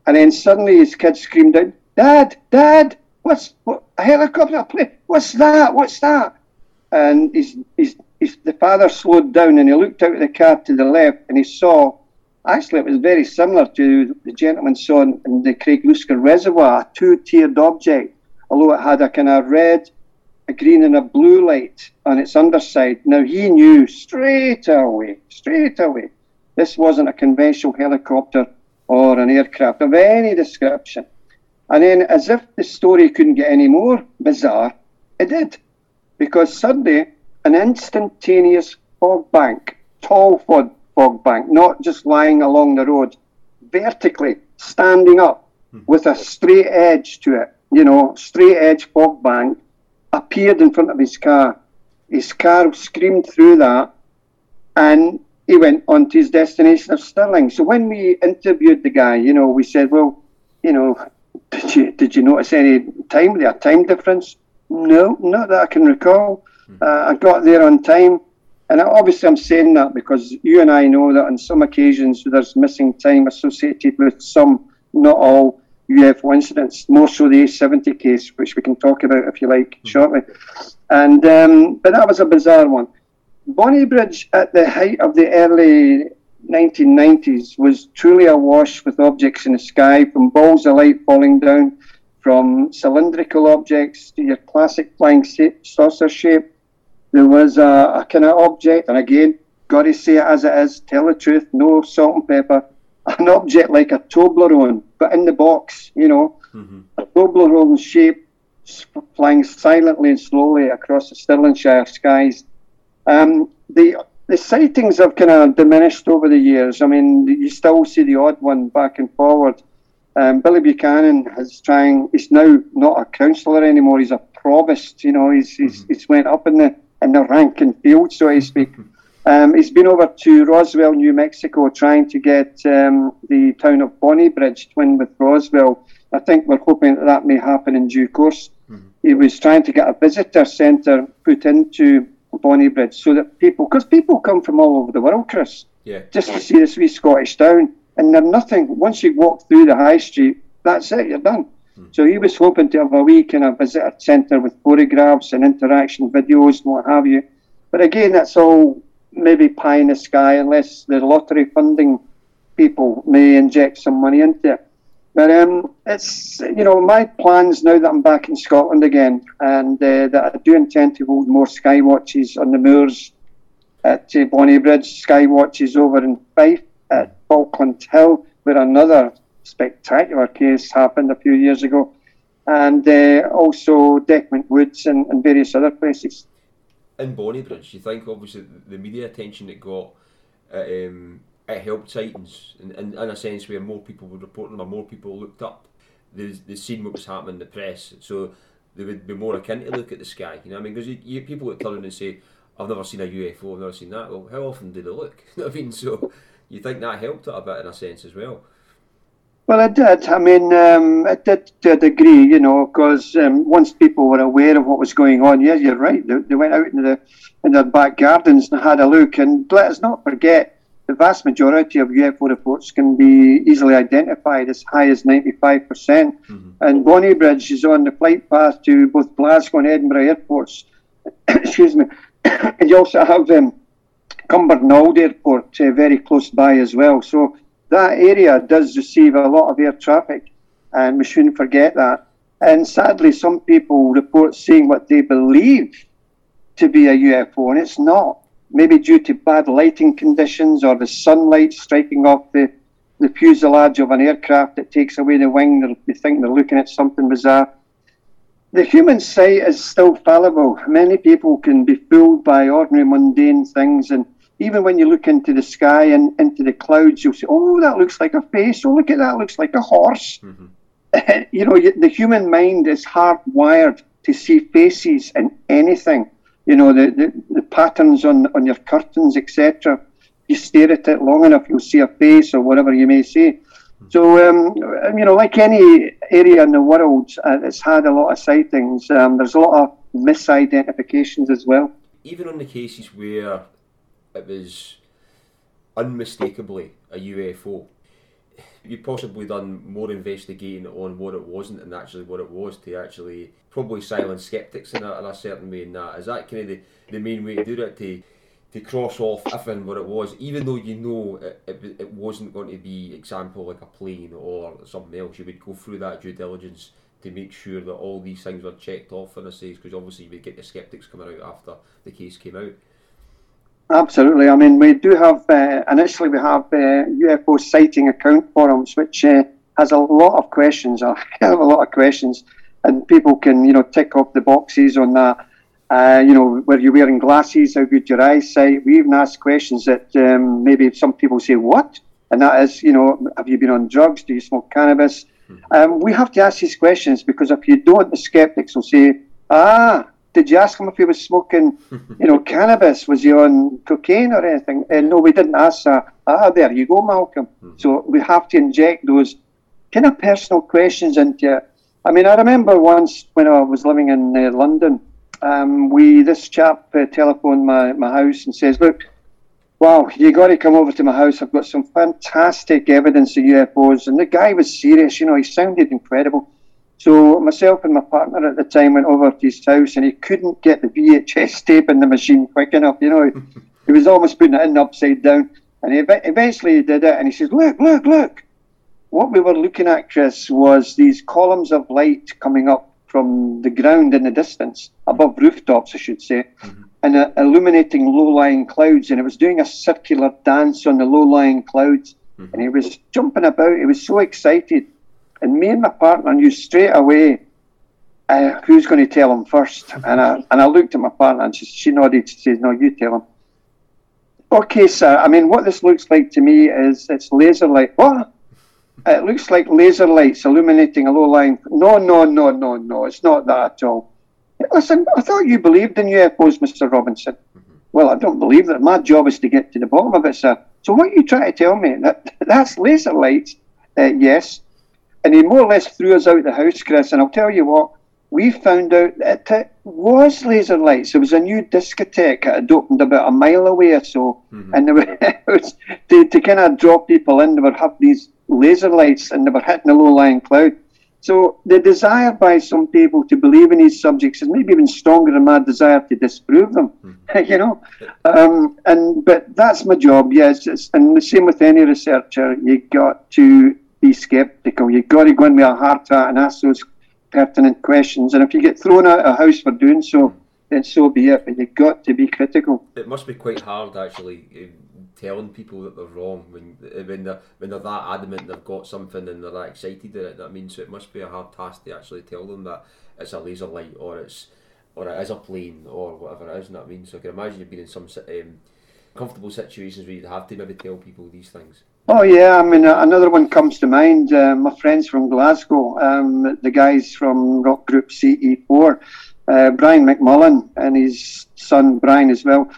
And then suddenly his kid screamed out, Dad, Dad, what's what, a helicopter plane? What's that? What's that? And the father slowed down and he looked out of the car to the left and he saw, actually, it was very similar to the gentleman saw in, in the Craigluscar Reservoir, a two tiered object, although it had a kind of red a green and a blue light on its underside. Now he knew straight away, straight away, this wasn't a conventional helicopter or an aircraft of any description. And then, as if the story couldn't get any more bizarre, it did. Because suddenly, an instantaneous fog bank, tall fog, fog bank, not just lying along the road, vertically standing up hmm. with a straight edge to it, you know, straight edge fog bank appeared in front of his car. His car screamed through that, and he went on to his destination of Stirling. So when we interviewed the guy, you know, we said, well, you know, did you did you notice any time there time difference? No, not that I can recall. Hmm. Uh, I got there on time, and obviously I'm saying that because you and I know that on some occasions there's missing time associated with some, not all, UFO incidents, more so the A70 case, which we can talk about if you like mm-hmm. shortly. And um, but that was a bizarre one. Bonnybridge at the height of the early 1990s was truly awash with objects in the sky, from balls of light falling down, from cylindrical objects to your classic flying saucer shape. There was a, a kind of object, and again, got to say it as it is, tell the truth, no salt and pepper, an object like a Toblerone but in the box, you know, mm-hmm. a Toblerone shape flying silently and slowly across the Stirlingshire skies. Um, the the sightings have kind of diminished over the years. I mean, you still see the odd one back and forward. Um, Billy Buchanan is trying. He's now not a councillor anymore. He's a provost. You know, he's he's, mm-hmm. he's went up in the in the rank and field, so to speak. Mm-hmm. Um, he's been over to Roswell, New Mexico, trying to get um, the town of Bonnybridge twinned with Roswell. I think we're hoping that that may happen in due course. Mm-hmm. He was trying to get a visitor centre put into Bonnybridge so that people, because people come from all over the world, Chris, yeah. just to see this wee Scottish town, and they're nothing. Once you walk through the high street, that's it, you're done. Mm-hmm. So he was hoping to have a wee kind of visitor centre with photographs and interaction videos and what have you. But again, that's all maybe pie in the sky unless the lottery funding people may inject some money into it. But um, it's you know my plans now that I'm back in Scotland again, and uh, that I do intend to hold more sky watches on the moors at uh, Bonnybridge, sky watches over in Fife at Falkland Hill, where another spectacular case happened a few years ago, and uh, also Dechmont Woods and, and various other places. In Bonnybridge, you think obviously the media attention it got. Uh, um, it helped sightings in, in, in, a sense where more people would report them or more people looked up the, the seen what was happening in the press so they would be more akin to look at the sky you know I mean because you, you, people would turn and say I've never seen a UFO I've never seen that well how often do they look you know what I mean so you think that helped it a bit in a sense as well well, it did. I mean, um, it did to a degree, you know, because um, once people were aware of what was going on, yeah, you're right. They, they went out into the in their back gardens and had a look. And let us not forget, the vast majority of UFO reports can be easily identified as high as 95%. percent mm hmm And Bonnybridge is on the flight path to both Glasgow and Edinburgh airports. Excuse me. and you also have um, Cumbernauld Airport uh, very close by as well. So that area does receive a lot of air traffic, and we shouldn't forget that. And sadly, some people report seeing what they believe to be a UFO, and it's not maybe due to bad lighting conditions or the sunlight striking off the, the fuselage of an aircraft that takes away the wing. They think they're looking at something bizarre. The human sight is still fallible. Many people can be fooled by ordinary mundane things. And even when you look into the sky and into the clouds, you'll say, oh, that looks like a face. Oh, look at that, looks like a horse. Mm-hmm. you know, the human mind is hardwired to see faces in anything you know, the, the, the patterns on, on your curtains, etc. You stare at it long enough, you'll see a face or whatever you may see. So, um, you know, like any area in the world, uh, it's had a lot of sightings. Um, there's a lot of misidentifications as well. Even on the cases where it was unmistakably a UFO, you possibly done more investigating on what it wasn't and actually what it was to actually probably silence skeptics in a, in a certain way. And that is that kind of the, the main way to do it to to cross off everything what it was, even though you know it, it, it wasn't going to be example like a plane or something else. You would go through that due diligence to make sure that all these things were checked off in a sense, because obviously you would get the skeptics coming out after the case came out. Absolutely. I mean, we do have, uh, initially, we have uh, UFO sighting account forums, which uh, has a lot of questions, a hell of a lot of questions, and people can, you know, tick off the boxes on that. Uh, you know, were you wearing glasses? How good your eyesight? We even ask questions that um, maybe some people say, what? And that is, you know, have you been on drugs? Do you smoke cannabis? Hmm. Um, we have to ask these questions because if you don't, the skeptics will say, ah, did you ask him if he was smoking, you know, cannabis? Was he on cocaine or anything? And no, we didn't ask that. Ah, there you go, Malcolm. Mm-hmm. So we have to inject those kind of personal questions into it. I mean, I remember once when I was living in uh, London, um, we this chap uh, telephoned my, my house and says, look, wow, you got to come over to my house. I've got some fantastic evidence of UFOs. And the guy was serious, you know, he sounded incredible. So myself and my partner at the time went over to his house, and he couldn't get the VHS tape in the machine quick enough. You know, he was almost putting it in upside down, and he eventually he did it. And he says, "Look, look, look! What we were looking at, Chris, was these columns of light coming up from the ground in the distance, above rooftops, I should say." Mm-hmm. And uh, illuminating low-lying clouds, and it was doing a circular dance on the low-lying clouds, mm-hmm. and he was jumping about. He was so excited, and me and my partner knew straight away uh, who's going to tell him first. And I, and I looked at my partner and she, she nodded. She says, No, you tell him. Okay, sir. I mean, what this looks like to me is it's laser light. What? It looks like laser lights illuminating a low line. No, no, no, no, no. It's not that at all. Listen, I thought you believed in UFOs, Mr. Robinson. Mm-hmm. Well, I don't believe that. My job is to get to the bottom of it, sir. So what are you trying to tell me? That that's laser lights? Uh, yes. And he more or less threw us out of the house, Chris. And I'll tell you what, we found out that it was laser lights. There was a new discotheque that had opened about a mile away or so. Mm-hmm. And were, was, to, to kind of draw people in, they were have these laser lights and they were hitting a low lying cloud. So the desire by some people to believe in these subjects is maybe even stronger than my desire to disprove them. Mm-hmm. you know, um, and but that's my job. Yes, and the same with any researcher. You got to be sceptical. You've got to go in with a hat and ask those pertinent questions. And if you get thrown out of a house for doing so, then so be it. But you've got to be critical. It must be quite hard actually eh, telling people that they're wrong when eh, when they're when they're that adamant they've got something and they're that excited in it. That means so it must be a hard task to actually tell them that it's a laser light or it's or it is a plane or whatever it is. And that means so I can imagine you've been in some um, comfortable situations where you'd have to maybe tell people these things. Oh yeah, I mean uh, another one comes to mind. Uh, my friends from Glasgow, um, the guys from rock group CE4, uh, Brian McMullen and his son Brian as well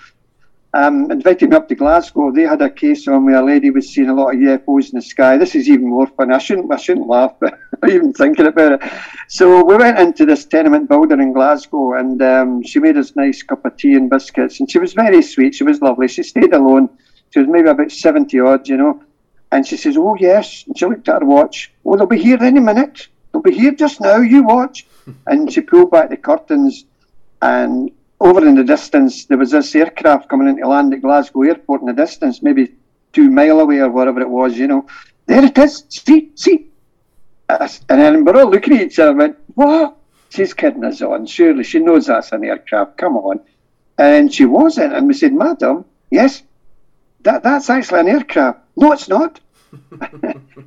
um, invited me up to Glasgow. They had a case on where a lady was seeing a lot of UFOs in the sky. This is even more fun. I shouldn't, I shouldn't laugh, but even thinking about it. So we went into this tenement building in Glasgow, and um, she made us nice cup of tea and biscuits, and she was very sweet. She was lovely. She stayed alone. She was maybe about seventy odd, you know. And she says, "Oh yes." And she looked at her watch. "Oh, they'll be here any minute. They'll be here just now. You watch." and she pulled back the curtains, and over in the distance, there was this aircraft coming into land at Glasgow Airport in the distance, maybe two mile away or whatever it was, you know. There it is, see, see. Uh, and then we're all looking at each other and went, what? She's kidding us on. Surely she knows that's an aircraft. Come on. And she wasn't. And we said, Madam, yes, that, that's actually an aircraft. No, it's not.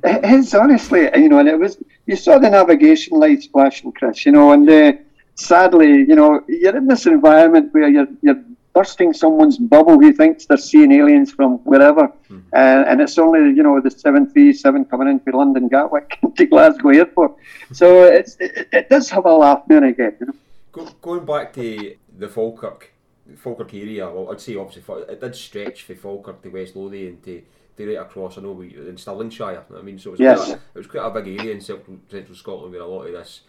it is, honestly. You know, and it was, you saw the navigation lights flashing, Chris, you know, and uh, sadly, you know, you're in this environment where you're you're bursting someone's bubble who thinks they're seeing aliens from wherever, mm-hmm. uh, and it's only you know the seven three seven coming in from London Gatwick to Glasgow Airport. So it's it, it, does have a laugh there again. You know? Go, going back to the Falkirk, Falkirk area, well, I'd say obviously it did stretch from Falkirk to West Lothian to right across. I know we in Stirlingshire. I mean, so it was, yes. quite a, it was quite a big area in central, central Scotland where a lot of this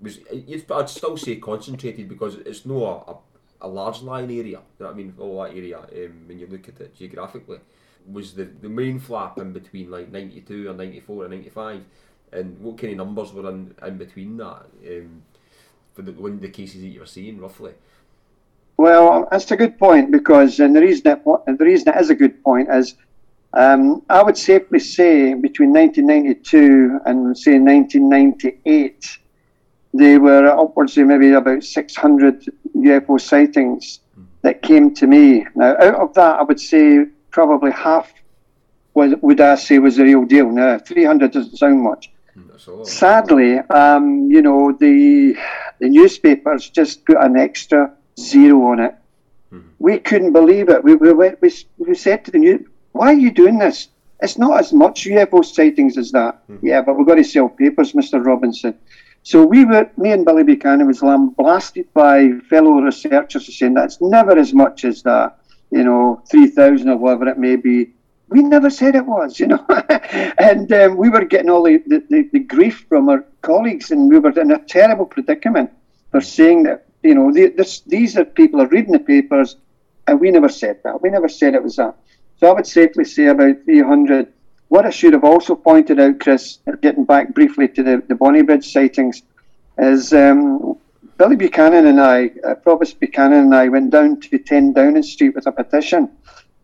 was I'd still say concentrated because it's not a, a, large line area. I mean, all that area um, when you look at it geographically was the, the main flap in between like 92 or 94 or 95 and what kind of numbers were in, in between that um, for the, one of the cases that you were seeing roughly well that's a good point because and the reason that the reason it is a good point is um, I would safely say between 1992 and say 1998 there were upwards of maybe about 600 UFO sightings that came to me. Now, out of that, I would say probably half was, would I say was the real deal. Now, 300 doesn't sound much. Sadly, um, you know, the the newspapers just put an extra zero on it. Mm-hmm. We couldn't believe it. We, we, we, we said to the news, why are you doing this? It's not as much UFO sightings as that. Mm-hmm. Yeah, but we've got to sell papers, Mr. Robinson. So we were, me and Billy Buchanan was lambasted by fellow researchers saying that's never as much as that, you know, 3,000 or whatever it may be. We never said it was, you know. and um, we were getting all the, the, the, grief from our colleagues, and we were in a terrible predicament for saying that, you know, the, this, these are people are reading the papers, and we never said that. We never said it was that. So I would safely say about 300 what I should have also pointed out, Chris, getting back briefly to the, the Bonnybridge sightings, is um, Billy Buchanan and I, uh, Provost Buchanan and I, went down to 10 Downing Street with a petition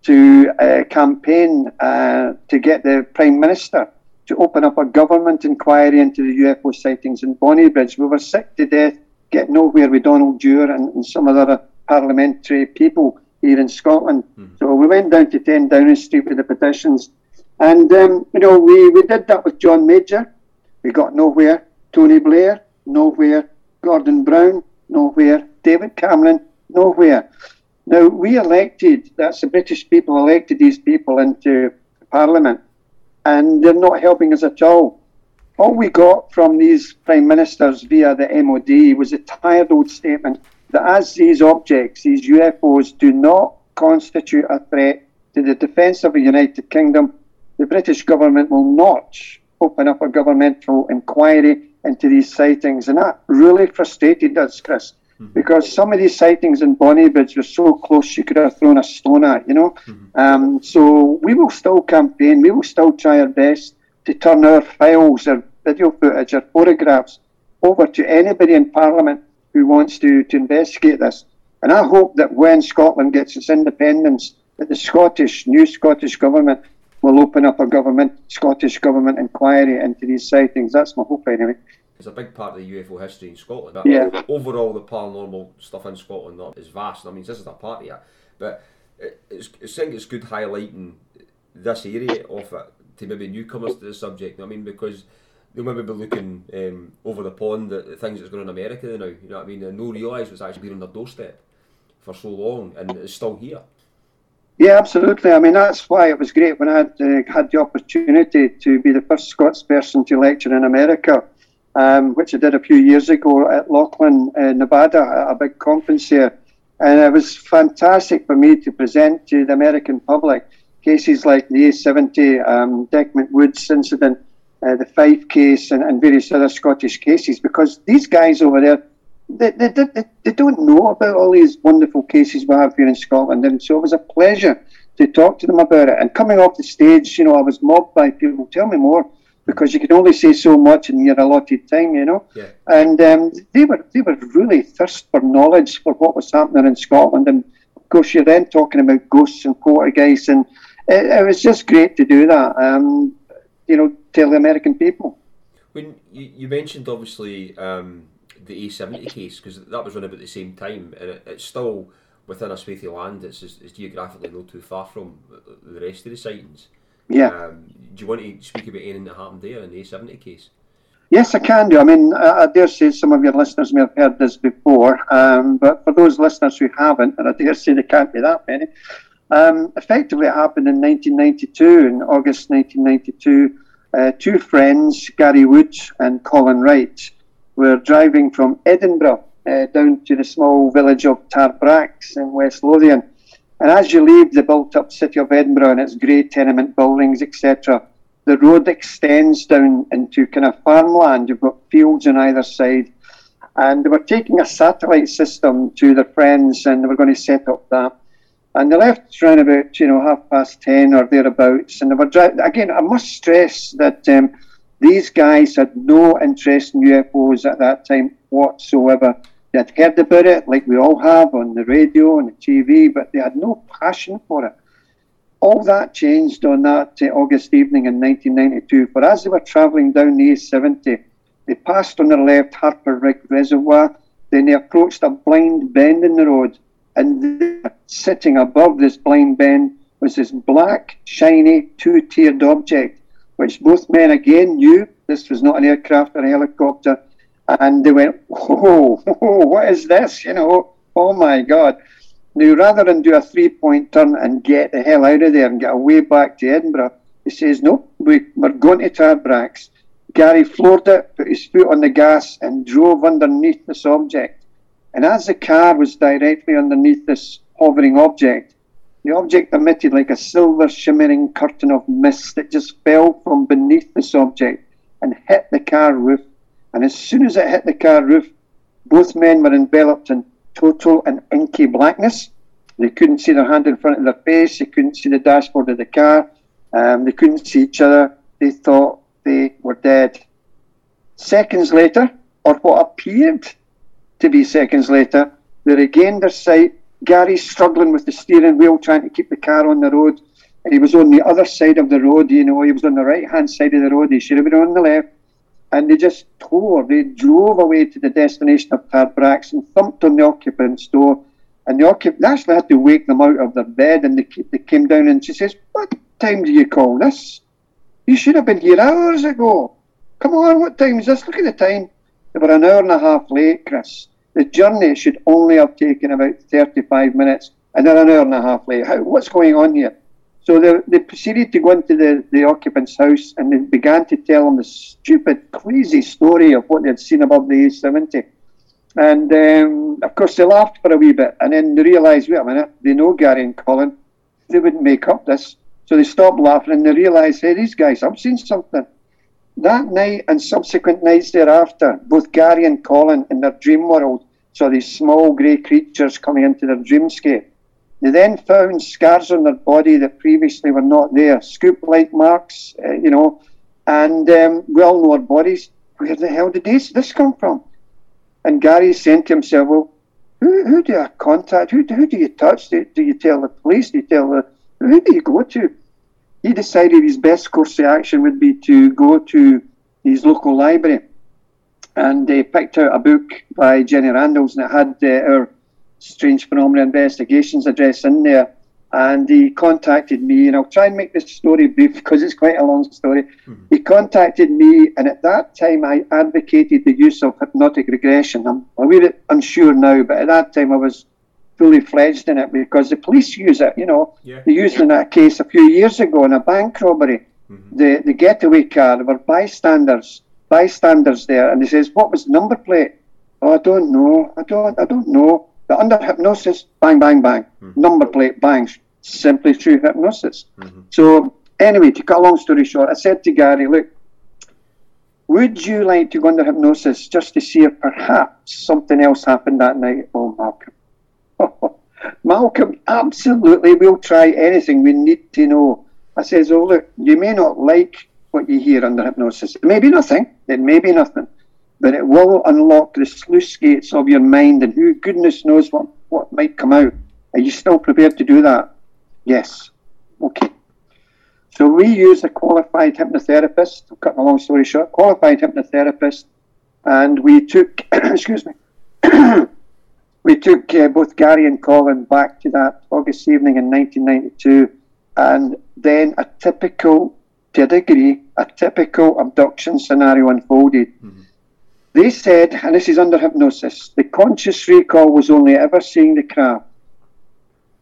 to uh, campaign uh, to get the Prime Minister to open up a government inquiry into the UFO sightings in Bonnybridge. We were sick to death, getting nowhere with Donald Dewar and, and some other parliamentary people here in Scotland. Mm-hmm. So we went down to 10 Downing Street with the petitions and, um, you know, we, we did that with John Major. We got nowhere. Tony Blair, nowhere. Gordon Brown, nowhere. David Cameron, nowhere. Now, we elected, that's the British people elected these people into Parliament, and they're not helping us at all. All we got from these prime ministers via the MOD was a tired old statement that as these objects, these UFOs, do not constitute a threat to the defence of the United Kingdom the British government will not open up a governmental inquiry into these sightings. And that really frustrated us, Chris, mm-hmm. because some of these sightings in Bonnybridge were so close you could have thrown a stone at, you know. Mm-hmm. Um, so we will still campaign, we will still try our best to turn our files our video footage our photographs over to anybody in Parliament who wants to, to investigate this. And I hope that when Scotland gets its independence, that the Scottish, new Scottish government will open up a government, Scottish government inquiry into these sightings. That's my hope anyway. It's a big part of the UFO history in Scotland. Yeah. Overall, the paranormal stuff in Scotland is vast. I mean, this is a part of it, but it's, I think it's good highlighting this area of it to maybe newcomers to the subject. I mean, because they'll maybe be looking um, over the pond at the things that's going on in America now. You know what I mean? And no realise what's actually been on their doorstep for so long, and it's still here. Yeah, absolutely. I mean, that's why it was great when I had, uh, had the opportunity to be the first Scots person to lecture in America, um, which I did a few years ago at Laughlin, uh, Nevada, at a big conference here. And it was fantastic for me to present to the American public cases like the A70, um, Woods incident, uh, the Fife case, and, and, various other Scottish cases, because these guys over there, they, they, they, they, don't know about all these wonderful cases we have here in Scotland. And so it was a pleasure to talk to them about it. And coming off the stage, you know, I was mobbed by people, tell me more because you can only say so much in your allotted time, you know. Yeah. And um, they were they were really thirst for knowledge for what was happening in Scotland, and of course you're then talking about ghosts and poltergeists, and it, it was just great to do that. Um, you know, tell the American people. When you, you mentioned obviously um, the A70 case because that was run about the same time, and it, it's still within a swathe of land. It's, it's geographically not too far from the rest of the sightings. Yeah. Um, do you want to speak about anything that happened there in the A70 case? Yes, I can do. I mean, I, dare say some of your listeners may have heard this before, um, but for those listeners who haven't, and I dare say there can't be that many, um, effectively it happened in 1992, in August 1992. Uh, two friends, Gary Woods and Colin Wright, were driving from Edinburgh uh, down to the small village of Tarbrax in West Lothian and as you leave the built up city of Edinburgh and its grey tenement buildings, etc., the road extends down into kind of farmland. You've got fields on either side. And they were taking a satellite system to their friends and they were going to set up that. And they left around about, you know, half past 10 or thereabouts. And they were driving. Again, I must stress that um, these guys had no interest in UFOs at that time whatsoever. They had heard about it, like we all have, on the radio and the TV, but they had no passion for it. All that changed on that uh, August evening in 1992. For as they were travelling down the A70, they passed on their left Harper Rig Reservoir, then they approached a blind bend in the road, and sitting above this blind bend was this black, shiny, two-tiered object, which both men again knew this was not an aircraft or a helicopter and they went, whoa, whoa, what is this?" You know, oh my God. Now, rather than do a three-point turn and get the hell out of there and get away back to Edinburgh, he says, "No, we, we're going to Tarbrax." Gary floored it, put his foot on the gas, and drove underneath this object. And as the car was directly underneath this hovering object, the object emitted like a silver shimmering curtain of mist that just fell from beneath this object and hit the car roof and as soon as it hit the car roof, both men were enveloped in total and inky blackness. They couldn't see their hand in front of their face. They couldn't see the dashboard of the car. Um, they couldn't see each other. They thought they were dead. Seconds later, or what appeared to be seconds later, they regained their sight. Gary struggling with the steering wheel, trying to keep the car on the road. And he was on the other side of the road, you know, he was on the right hand side of the road. He should have been on the left and they just tore. They drove away to the destination of Tarbrax and thumped on the occupant's door. And the occupant actually had to wake them out of their bed, and they, they came down and she says, "What time do you call this? You should have been here hours ago. Come on, what time is this? Look at the time. They were an hour and a half late, Chris. The journey should only have taken about 35 minutes, and they're an hour and a half late. How, what's going on here? So they, they proceeded to go into the, the occupant's house and they began to tell him the stupid, crazy story of what they had seen above the A70. And um, of course, they laughed for a wee bit and then they realised, wait a minute, they know Gary and Colin. They wouldn't make up this. So they stopped laughing and they realised, hey, these guys, I've seen something. That night and subsequent nights thereafter, both Gary and Colin in their dream world saw these small grey creatures coming into their dreamscape. They then found scars on their body that previously were not there, scoop-like marks, uh, you know, and um, well-known bodies. Where the hell did this, this come from? And Gary said to himself, well, who, who do I contact? Who, who do you touch? Do, do you tell the police? Do you tell the, who do you go to? He decided his best course of action would be to go to his local library and uh, picked out a book by Jenny Randles and it had uh, our Strange Phenomena Investigations address in there. And he contacted me, and I'll try and make this story brief because it's quite a long story. Mm-hmm. He contacted me, and at that time I advocated the use of hypnotic regression. I'm a wee bit unsure now, but at that time I was fully fledged in it because the police use it. You know, yeah. they used it in that case a few years ago in a bank robbery. Mm-hmm. The the getaway car there were bystanders bystanders there, and he says, "What was the number plate?" Oh, I don't know. I don't. I don't know. But under hypnosis, bang, bang, bang, mm-hmm. number plate bangs. Simply through hypnosis. Mm-hmm. So anyway, to cut a long story short, I said to Gary, "Look, would you like to go under hypnosis just to see if perhaps something else happened that night?" Oh, Malcolm. Malcolm, absolutely, we'll try anything. We need to know. I says, "Oh, look, you may not like what you hear under hypnosis. It may be nothing. It may be nothing, but it will unlock the sluice gates of your mind, and who goodness knows what what might come out. Are you still prepared to do that? Yes. Okay. So we use a qualified hypnotherapist. I'm cutting a long story short. Qualified hypnotherapist, and we took excuse me. We took uh, both Gary and Colin back to that August evening in 1992, and then a typical to a degree, a typical abduction scenario unfolded. Mm-hmm. They said, and this is under hypnosis, the conscious recall was only ever seeing the craft.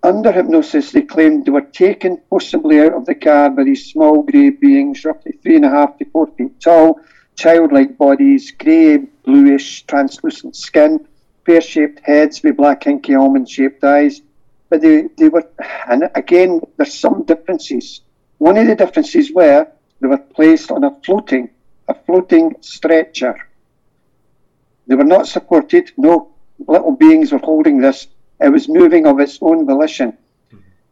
Under hypnosis, they claimed they were taken possibly out of the car by these small grey beings, roughly three and a half to four feet tall, childlike bodies, grey, bluish, translucent skin, pear shaped heads with black, inky, almond shaped eyes. But they, they were, and again, there's some differences. One of the differences were they were placed on a floating, a floating stretcher. They were not supported. No little beings were holding this. It was moving of its own volition.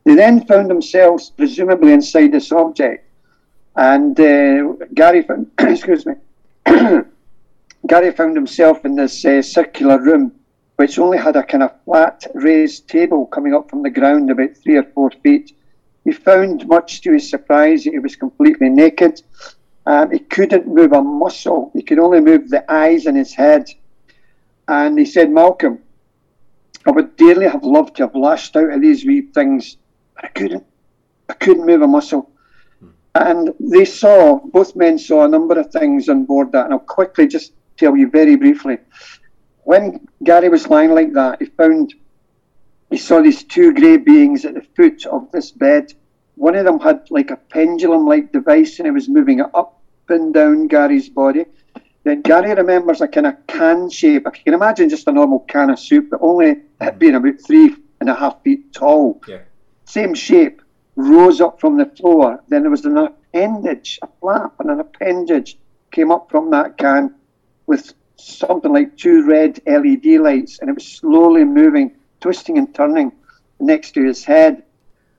They then found themselves presumably inside this object, and uh, Gary found, excuse me, Gary found himself in this uh, circular room, which only had a kind of flat raised table coming up from the ground about three or four feet he found, much to his surprise, that he was completely naked. Um, he couldn't move a muscle. He could only move the eyes in his head. And he said, Malcolm, I would dearly have loved to have lashed out at these wee things, but I couldn't. I couldn't move a muscle. And they saw, both men saw a number of things on board that, and I'll quickly just tell you very briefly. When Gary was lying like that, he found he saw these two grey beings at the foot of this bed. One of them had like a pendulum like device and it was moving it up and down Gary's body. Then Gary remembers a kind of can shape. If you can imagine just a normal can of soup, but only it mm. being about three and a half feet tall. Yeah. Same shape, rose up from the floor. Then there was an appendage, a flap and an appendage came up from that can with something like two red LED lights, and it was slowly moving twisting and turning next to his head.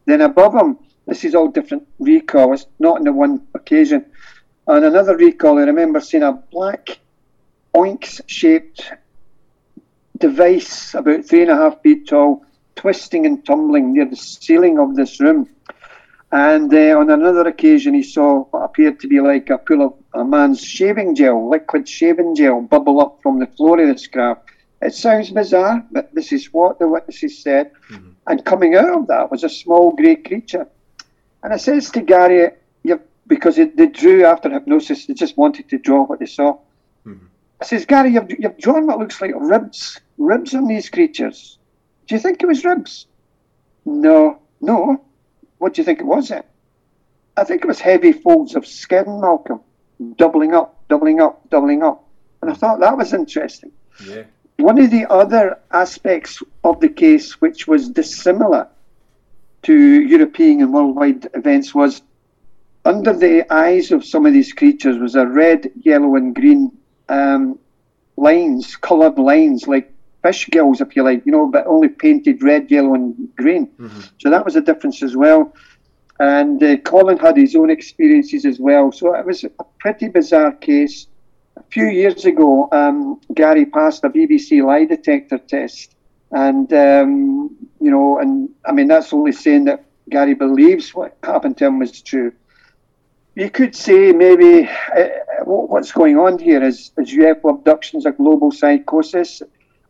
Then above him, this is all different recalls, not in the one occasion. On another recall, I remember seeing a black oinks shaped device about three and a half feet tall, twisting and tumbling near the ceiling of this room. And uh, on another occasion, he saw what appeared to be like a pool of a man's shaving gel, liquid shaving gel, bubble up from the floor of the craft. It sounds bizarre, but this is what the witnesses said. Mm-hmm. And coming out of that was a small grey creature. And I says to Gary, because they, they drew after hypnosis, they just wanted to draw what they saw. Mm-hmm. I says, Gary, you've, you've drawn what looks like ribs, ribs on these creatures. Do you think it was ribs? No, no. What do you think it was then? I think it was heavy folds of skin, Malcolm, doubling up, doubling up, doubling up. And I thought that was interesting. Yeah. One of the other aspects of the case, which was dissimilar to European and worldwide events, was under the eyes of some of these creatures was a red, yellow, and green um, lines, coloured lines, like fish gills, if you like, you know, but only painted red, yellow, and green. Mm-hmm. So that was a difference as well. And uh, Colin had his own experiences as well. So it was a pretty bizarre case a few years ago, um, Gary passed a BBC lie detector test, and um, you know, and I mean that's only saying that Gary believes what happened to him was true. you could say maybe uh, what's going on here is, is UFO abductions a global psychosis,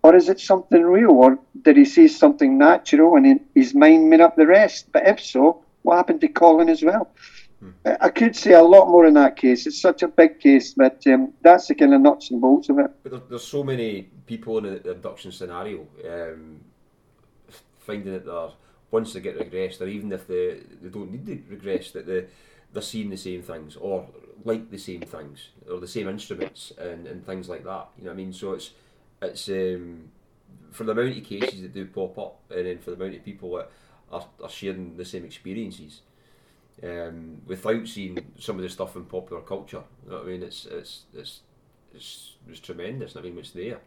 or is it something real, or did he see something natural and his mind made up the rest? But if so, what happened to Colin as well? Hmm. I could say a lot more in that case. It's such a big case, but um, that's the kind of nuts and bolts of it. But there's so many people in the abduction scenario um, finding that they're once they get regressed, or even if they, they don't need to regress, that they they're seeing the same things or like the same things or the same instruments and, and things like that. You know what I mean? So it's it's um, for the amount of cases that do pop up, and then for the amount of people that are, are sharing the same experiences. Um, without seeing some of the stuff in popular culture, you know what I mean? It's it's it's it's, it's tremendous. I mean, it's there.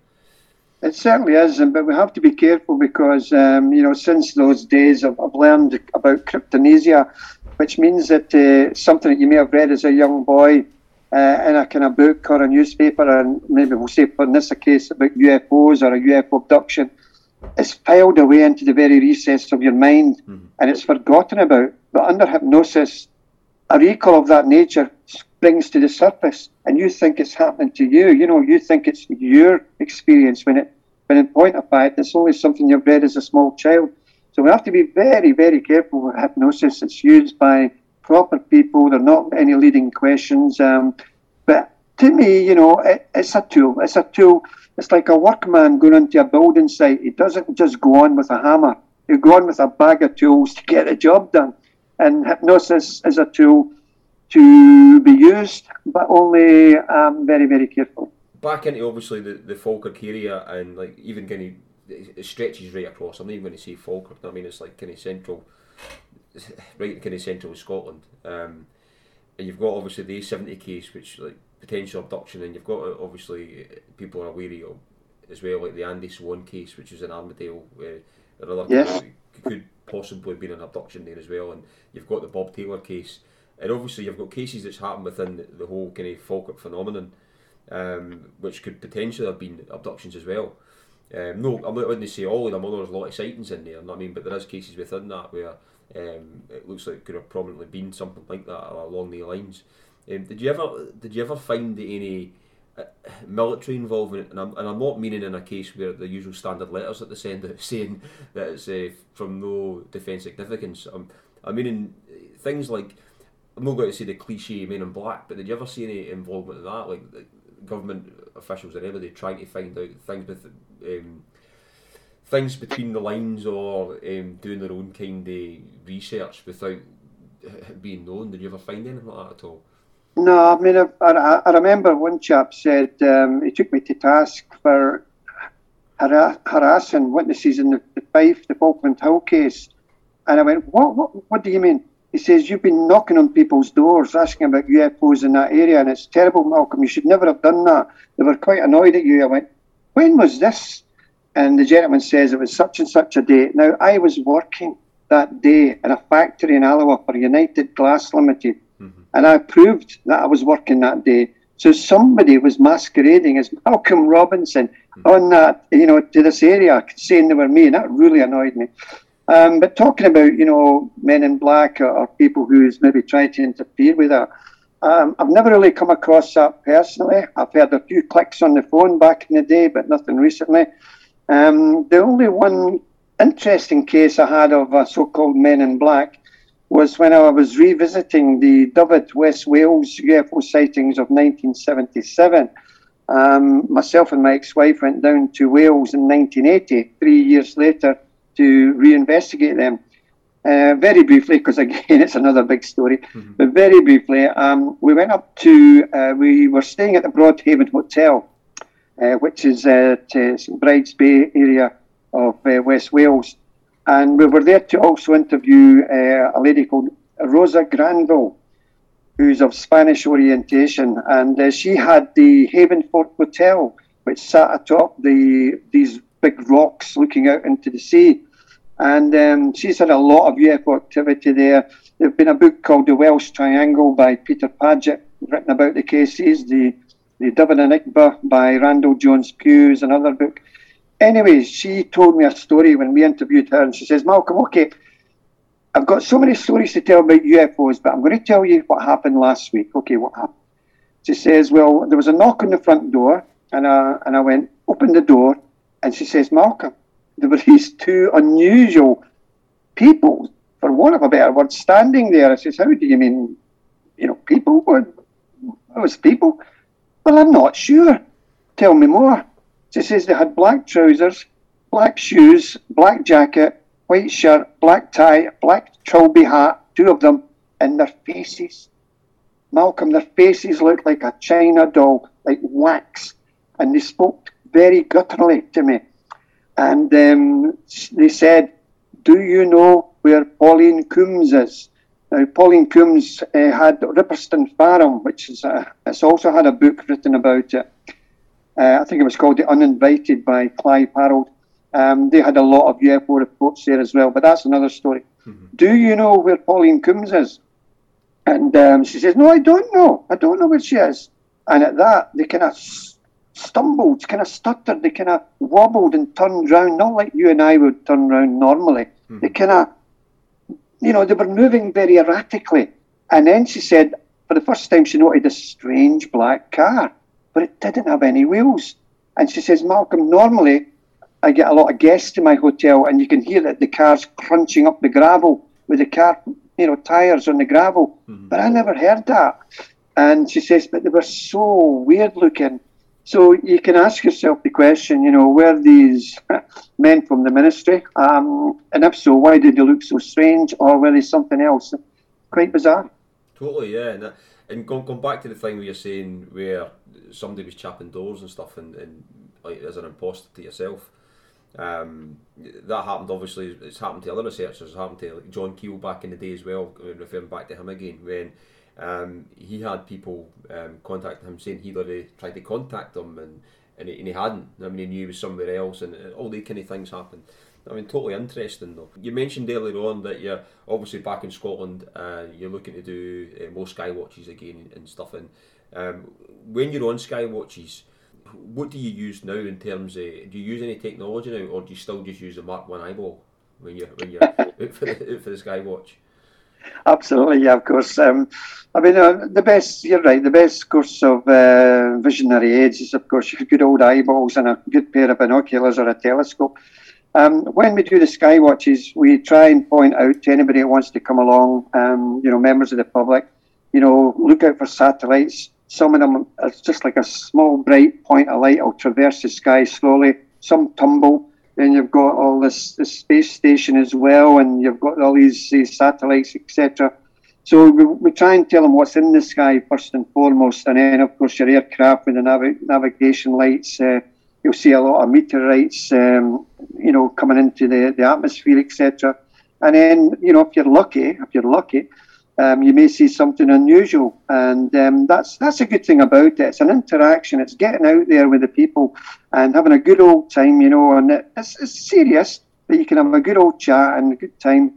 It certainly is, but we have to be careful because um, you know since those days I've, I've learned about cryptomnesia, which means that uh, something that you may have read as a young boy uh, in a kind of book or a newspaper, and maybe we'll say in this a case about UFOs or a UFO abduction, is filed away into the very recess of your mind mm-hmm. and it's forgotten about. But under hypnosis, a recall of that nature springs to the surface, and you think it's happening to you. You know, you think it's your experience when it, when in point of fact, it's only something you've read as a small child. So we have to be very, very careful with hypnosis. It's used by proper people. There are not any leading questions. Um, but to me, you know, it, it's a tool. It's a tool. It's like a workman going into a building site. He doesn't just go on with a hammer. He go on with a bag of tools to get the job done. And hypnosis is a tool to be used, but only um, very, very carefully. Back into obviously the, the Falkirk area and like even of it stretches right across. I'm not even going to say Falkirk. I mean it's like of central, right in kind of central in Scotland. Um, and you've got obviously the A70 case, which like potential abduction, and you've got uh, obviously people are wary of as well, like the Andy Swan case, which is in Armadale, where another yes. could possibly have been an abduction there as well, and you've got the Bob Taylor case, and obviously you've got cases that's happened within the, the whole kind of Falkirk phenomenon, um, which could potentially have been abductions as well. Um, no, I'm not going to say all of them, although there's a lot of sightings in there. I mean, but there is cases within that where um, it looks like it could have prominently been something like that along the lines. Um, did you ever did you ever find any uh, military involvement? And I'm, and I'm not meaning in a case where the usual standard letters that they send saying that it's uh, from no defence significance. I'm, I mean in things like I'm not going to say the cliche Men in Black, but did you ever see any involvement in that, like government officials or anybody trying to find out things with um, things between the lines or um, doing their own kind of research without being known? Did you ever find anything like that at all? No, I mean, I, I, I remember one chap said um, he took me to task for harassing witnesses in the, the Fife, the Falkland Hill case. And I went, what, what, what do you mean? He says, You've been knocking on people's doors asking about UFOs in that area, and it's terrible, Malcolm. You should never have done that. They were quite annoyed at you. I went, When was this? And the gentleman says it was such and such a date. Now, I was working that day in a factory in Alloa for United Glass Limited, mm-hmm. and I proved that I was working that day. So somebody was masquerading as Malcolm Robinson mm-hmm. on that, you know, to this area, saying they were me, and that really annoyed me. Um, but talking about, you know, men in black or, or people who's maybe trying to interfere with that, um, I've never really come across that personally. I've heard a few clicks on the phone back in the day, but nothing recently. Um, the only one interesting case I had of a so-called men in black was when I was revisiting the Dyfed, West Wales UFO sightings of 1977. Um, myself and my ex-wife went down to Wales in 1980, three years later, to reinvestigate them. Uh, very briefly, because again, it's another big story, mm-hmm. but very briefly, um, we went up to, uh, we were staying at the Broadhaven Hotel, which is at uh, St Bride's Bay area of uh, West Wales. And we were there to also interview uh, a lady called Rosa Granville, who's of Spanish orientation. And she had the Havenfort Hotel, which sat atop the these big rocks looking out into the sea. And um, she's had a lot of UFO activity there. There's been a book called The Welsh Triangle by Peter Paget, written about the cases. The the Dyfed Enigma by Randall Jones Pugh is another book. Anyway, she told me a story when we interviewed her, and she says, Malcolm, okay, I've got so many stories to tell about UFOs, but I'm going to tell you what happened last week. Okay, what happened? She says, well, there was a knock on the front door, and I, and I went, open the door, and she says, Malcolm, there were these two unusual people, for want of a better word, standing there. I says, how do you mean, you know, people? What, was people? Well, I'm not sure. Tell me more. She says they had black trousers, black shoes, black jacket, white shirt, black tie, black trilby hat, two of them, and their faces. Malcolm, their faces looked like a china doll, like wax, and they spoke very gutturally to me. And um, they said, Do you know where Pauline Coombs is? Now, Pauline Coombs uh, had Ripperston Farm, which is a, it's also had a book written about it. Uh, I think it was called The Uninvited by Clive Harold. Um, they had a lot of UFO reports there as well, but that's another story. Mm-hmm. Do you know where Pauline Coombs is? And um, she says, No, I don't know. I don't know where she is. And at that, they kind of stumbled, kind of stuttered, they kind of wobbled and turned round, not like you and I would turn round normally. Mm-hmm. They kind of, you know, they were moving very erratically. And then she said, for the first time, she noted a strange black car, but it didn't have any wheels. And she says, Malcolm, normally I get a lot of guests to my hotel, and you can hear that the car's crunching up the gravel with the car, you know, tires on the gravel. Mm-hmm. But I never heard that. And she says, but they were so weird looking. So you can ask yourself the question, you know, were these men from the ministry? Um, and if so, why did they look so strange, or were they something else? Quite bizarre. Totally, yeah. And, and going, going back to the thing where you're saying where somebody was chapping doors and stuff, and, and like as an imposter to yourself, um, that happened obviously. It's happened to other researchers. It's happened to like John Keel back in the day as well. Referring back to him again when um, he had people um, contacting him saying he'd already tried to contact them and and he, and he hadn't. I mean, he knew he was somewhere else, and all these kind of things happened. I mean, totally interesting though. You mentioned earlier on that you're obviously back in Scotland. Uh, you're looking to do uh, more Skywatches again and stuff. And um, when you're on Skywatches, what do you use now in terms of? Do you use any technology now, or do you still just use the Mark One eyeball when you're when you're out for the, out for the Skywatch? Absolutely, yeah, of course. Um, I mean, uh, the best, you're right, the best course of uh, visionary aids is, of course, good old eyeballs and a good pair of binoculars or a telescope. Um, when we do the sky watches, we try and point out to anybody that wants to come along, um, you know, members of the public, you know, look out for satellites. Some of them are just like a small bright point of light will traverse the sky slowly. Some tumble, then you've got all this, this space station as well, and you've got all these, these satellites, etc. So we, we, try and tell them what's in the sky first and foremost, and then of course your aircraft with the nav- navigation lights. Uh, you'll see a lot of meteorites, um, you know, coming into the, the atmosphere, etc. And then, you know, if you're lucky, if you're lucky, um, you may see something unusual, and um, that's that's a good thing about it. It's an interaction. It's getting out there with the people and having a good old time, you know. And it's, it's serious, but you can have a good old chat and a good time.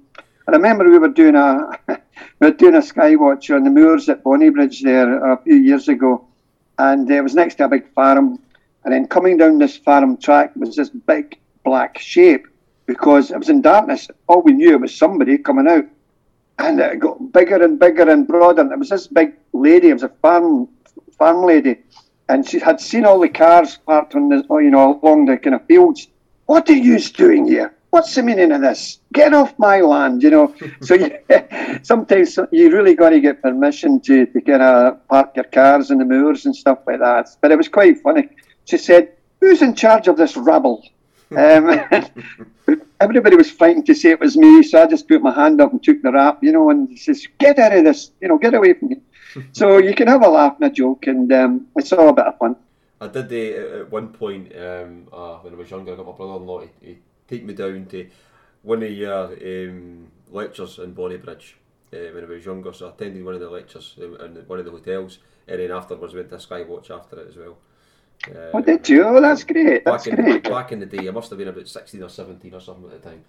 I remember we were doing a we were doing a skywatch on the moors at Bonnybridge there a few years ago, and it was next to a big farm. And then coming down this farm track was this big black shape because it was in darkness. All we knew was somebody coming out and it got bigger and bigger and broader. And it was this big lady. It was a farm farm lady, and she had seen all the cars parked on the you know along the kind of fields. What are you doing here? What's the meaning of this? Get off my land, you know. so you, sometimes you really got to get permission to, to kind of park your cars in the moors and stuff like that. But it was quite funny. She said, "Who's in charge of this rabble?" Um, everybody was fighting to say it was me, so I just put my hand up and took the rap, you know, and he says, "Get out of this, you know, get away from me." so you can have a laugh and a joke, and um, it's all a bit of fun. I did the, at one point um, uh, when I was younger. I got my brother-in-law to, take me down to one of your um, lectures in Bonnybridge uh, when I was younger. So I attended one of the lectures in one of the hotels, and then afterwards went to Skywatch after it as well. Uh, oh, did you? Oh, that's great. That's back great. In, back in the day, I must have been about 16 or 17 or something at the time.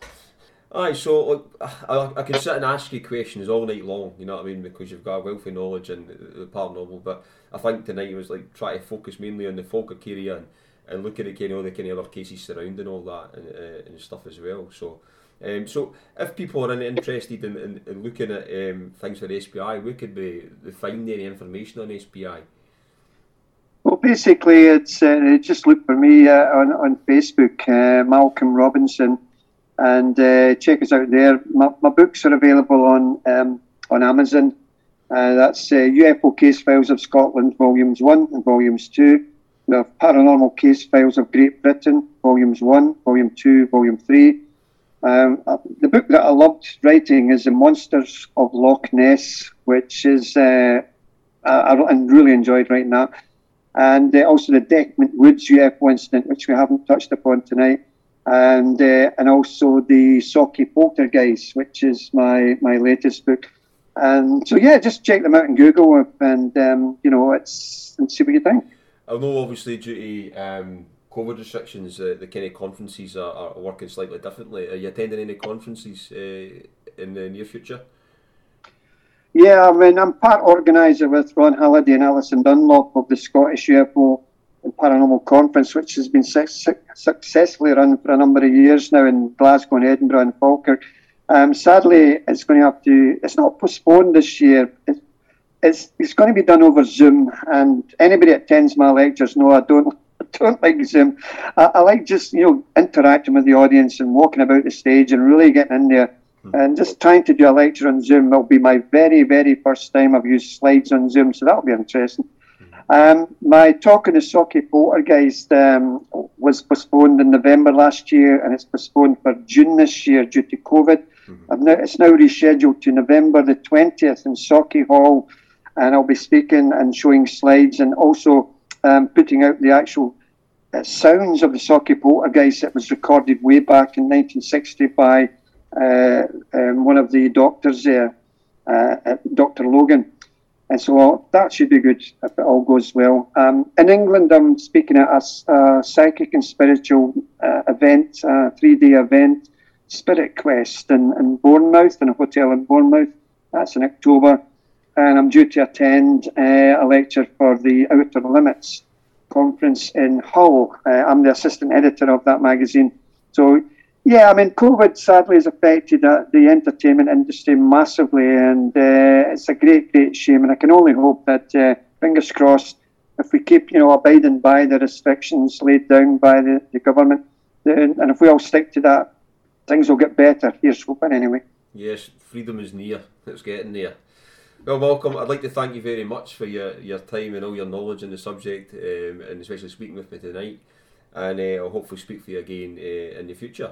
Aye, so I, I can sit and ask you questions all night long, you know what I mean, because you've got a wealth of knowledge and the paranormal. But I think tonight was like try to focus mainly on the Falkirk area and, and looking at kind of all the kind of other cases surrounding all that and, uh, and stuff as well. So Um, so, if people are interested in, in, in looking at um, things for SPI, we could be they find any information on SPI? Well, basically, it's uh, just look for me uh, on on Facebook, uh, Malcolm Robinson, and uh, check us out there. My, my, books are available on um, on Amazon. Uh, that's UFO uh, Case Files of Scotland, Volumes One and Volumes Two. We have Paranormal Case Files of Great Britain, Volumes One, Volume Two, Volume Three. Um, the book that I loved writing is The Monsters of Loch Ness, which is I, I really enjoyed writing that and uh, also the Dechmont Woods UFO incident, which we haven't touched upon tonight, and uh, and also the Sauchie Poltergeist, which is my my latest book. And so yeah, just check them out in Google and um, you know it's and see what you think. I know obviously due to um, COVID restrictions, uh, the kind of conferences are, are, working slightly differently. Are you attending any conferences uh, in the near future? Yeah, I mean, I'm part organiser with Ron Halliday and Alison Dunlop of the Scottish UFO and Paranormal Conference, which has been su- su- successfully run for a number of years now in Glasgow and Edinburgh and Falkirk. Um, sadly, it's going to have to, it's not postponed this year. It's, it's, it's going to be done over Zoom, and anybody that attends my lectures know I don't don't like Zoom. I, I like just you know interacting with the audience and walking about the stage and really getting in there Hmm. And just trying to do a lecture on Zoom will be my very, very first time I've used slides on Zoom, so that'll be interesting. Hmm. Um, my talk on the Sauchie Poltergeist um, was postponed in November last year, and it's postponed for June this year due to COVID. Mm-hmm. Now, it's now rescheduled to November the 20th in Sauchie Hall, and I'll be speaking and showing slides and also um, putting out the actual uh, sounds of the Sauchie Poltergeist that was recorded way back in 1960 by uh, um, one of the doctors there, uh, Dr. Logan. And so that should be good if it all goes well. Um, in England, I'm speaking at a, a psychic and spiritual uh, event, a three day event, Spirit Quest in, in Bournemouth, in a hotel in Bournemouth. That's in October. And I'm due to attend uh, a lecture for the Outer Limits conference in Hull. Uh, I'm the assistant editor of that magazine. So yeah, I mean, COVID sadly has affected uh, the entertainment industry massively, and uh, it's a great, great shame. And I can only hope that, uh, fingers crossed, if we keep, you know, abiding by the restrictions laid down by the, the government, then, and if we all stick to that, things will get better. Here's hoping, anyway. Yes, freedom is near. It's getting there. Well, welcome. I'd like to thank you very much for your, your time and all your knowledge on the subject, um, and especially speaking with me tonight. And uh, I'll hopefully speak for you again uh, in the future.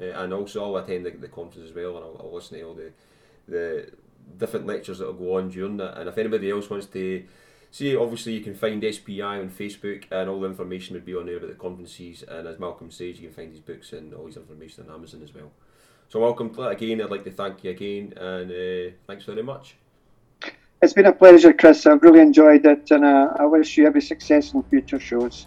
Uh, and also I'll attend the, the conference as well, and I'll, I'll listen to all the the different lectures that will go on during that. And if anybody else wants to see, obviously you can find SPI on Facebook, and all the information would be on there about the conferences. And as Malcolm says, you can find his books and all his information on Amazon as well. So welcome to again. I'd like to thank you again, and uh, thanks very much. It's been a pleasure, Chris. I've really enjoyed it, and uh, I wish you every success in future shows.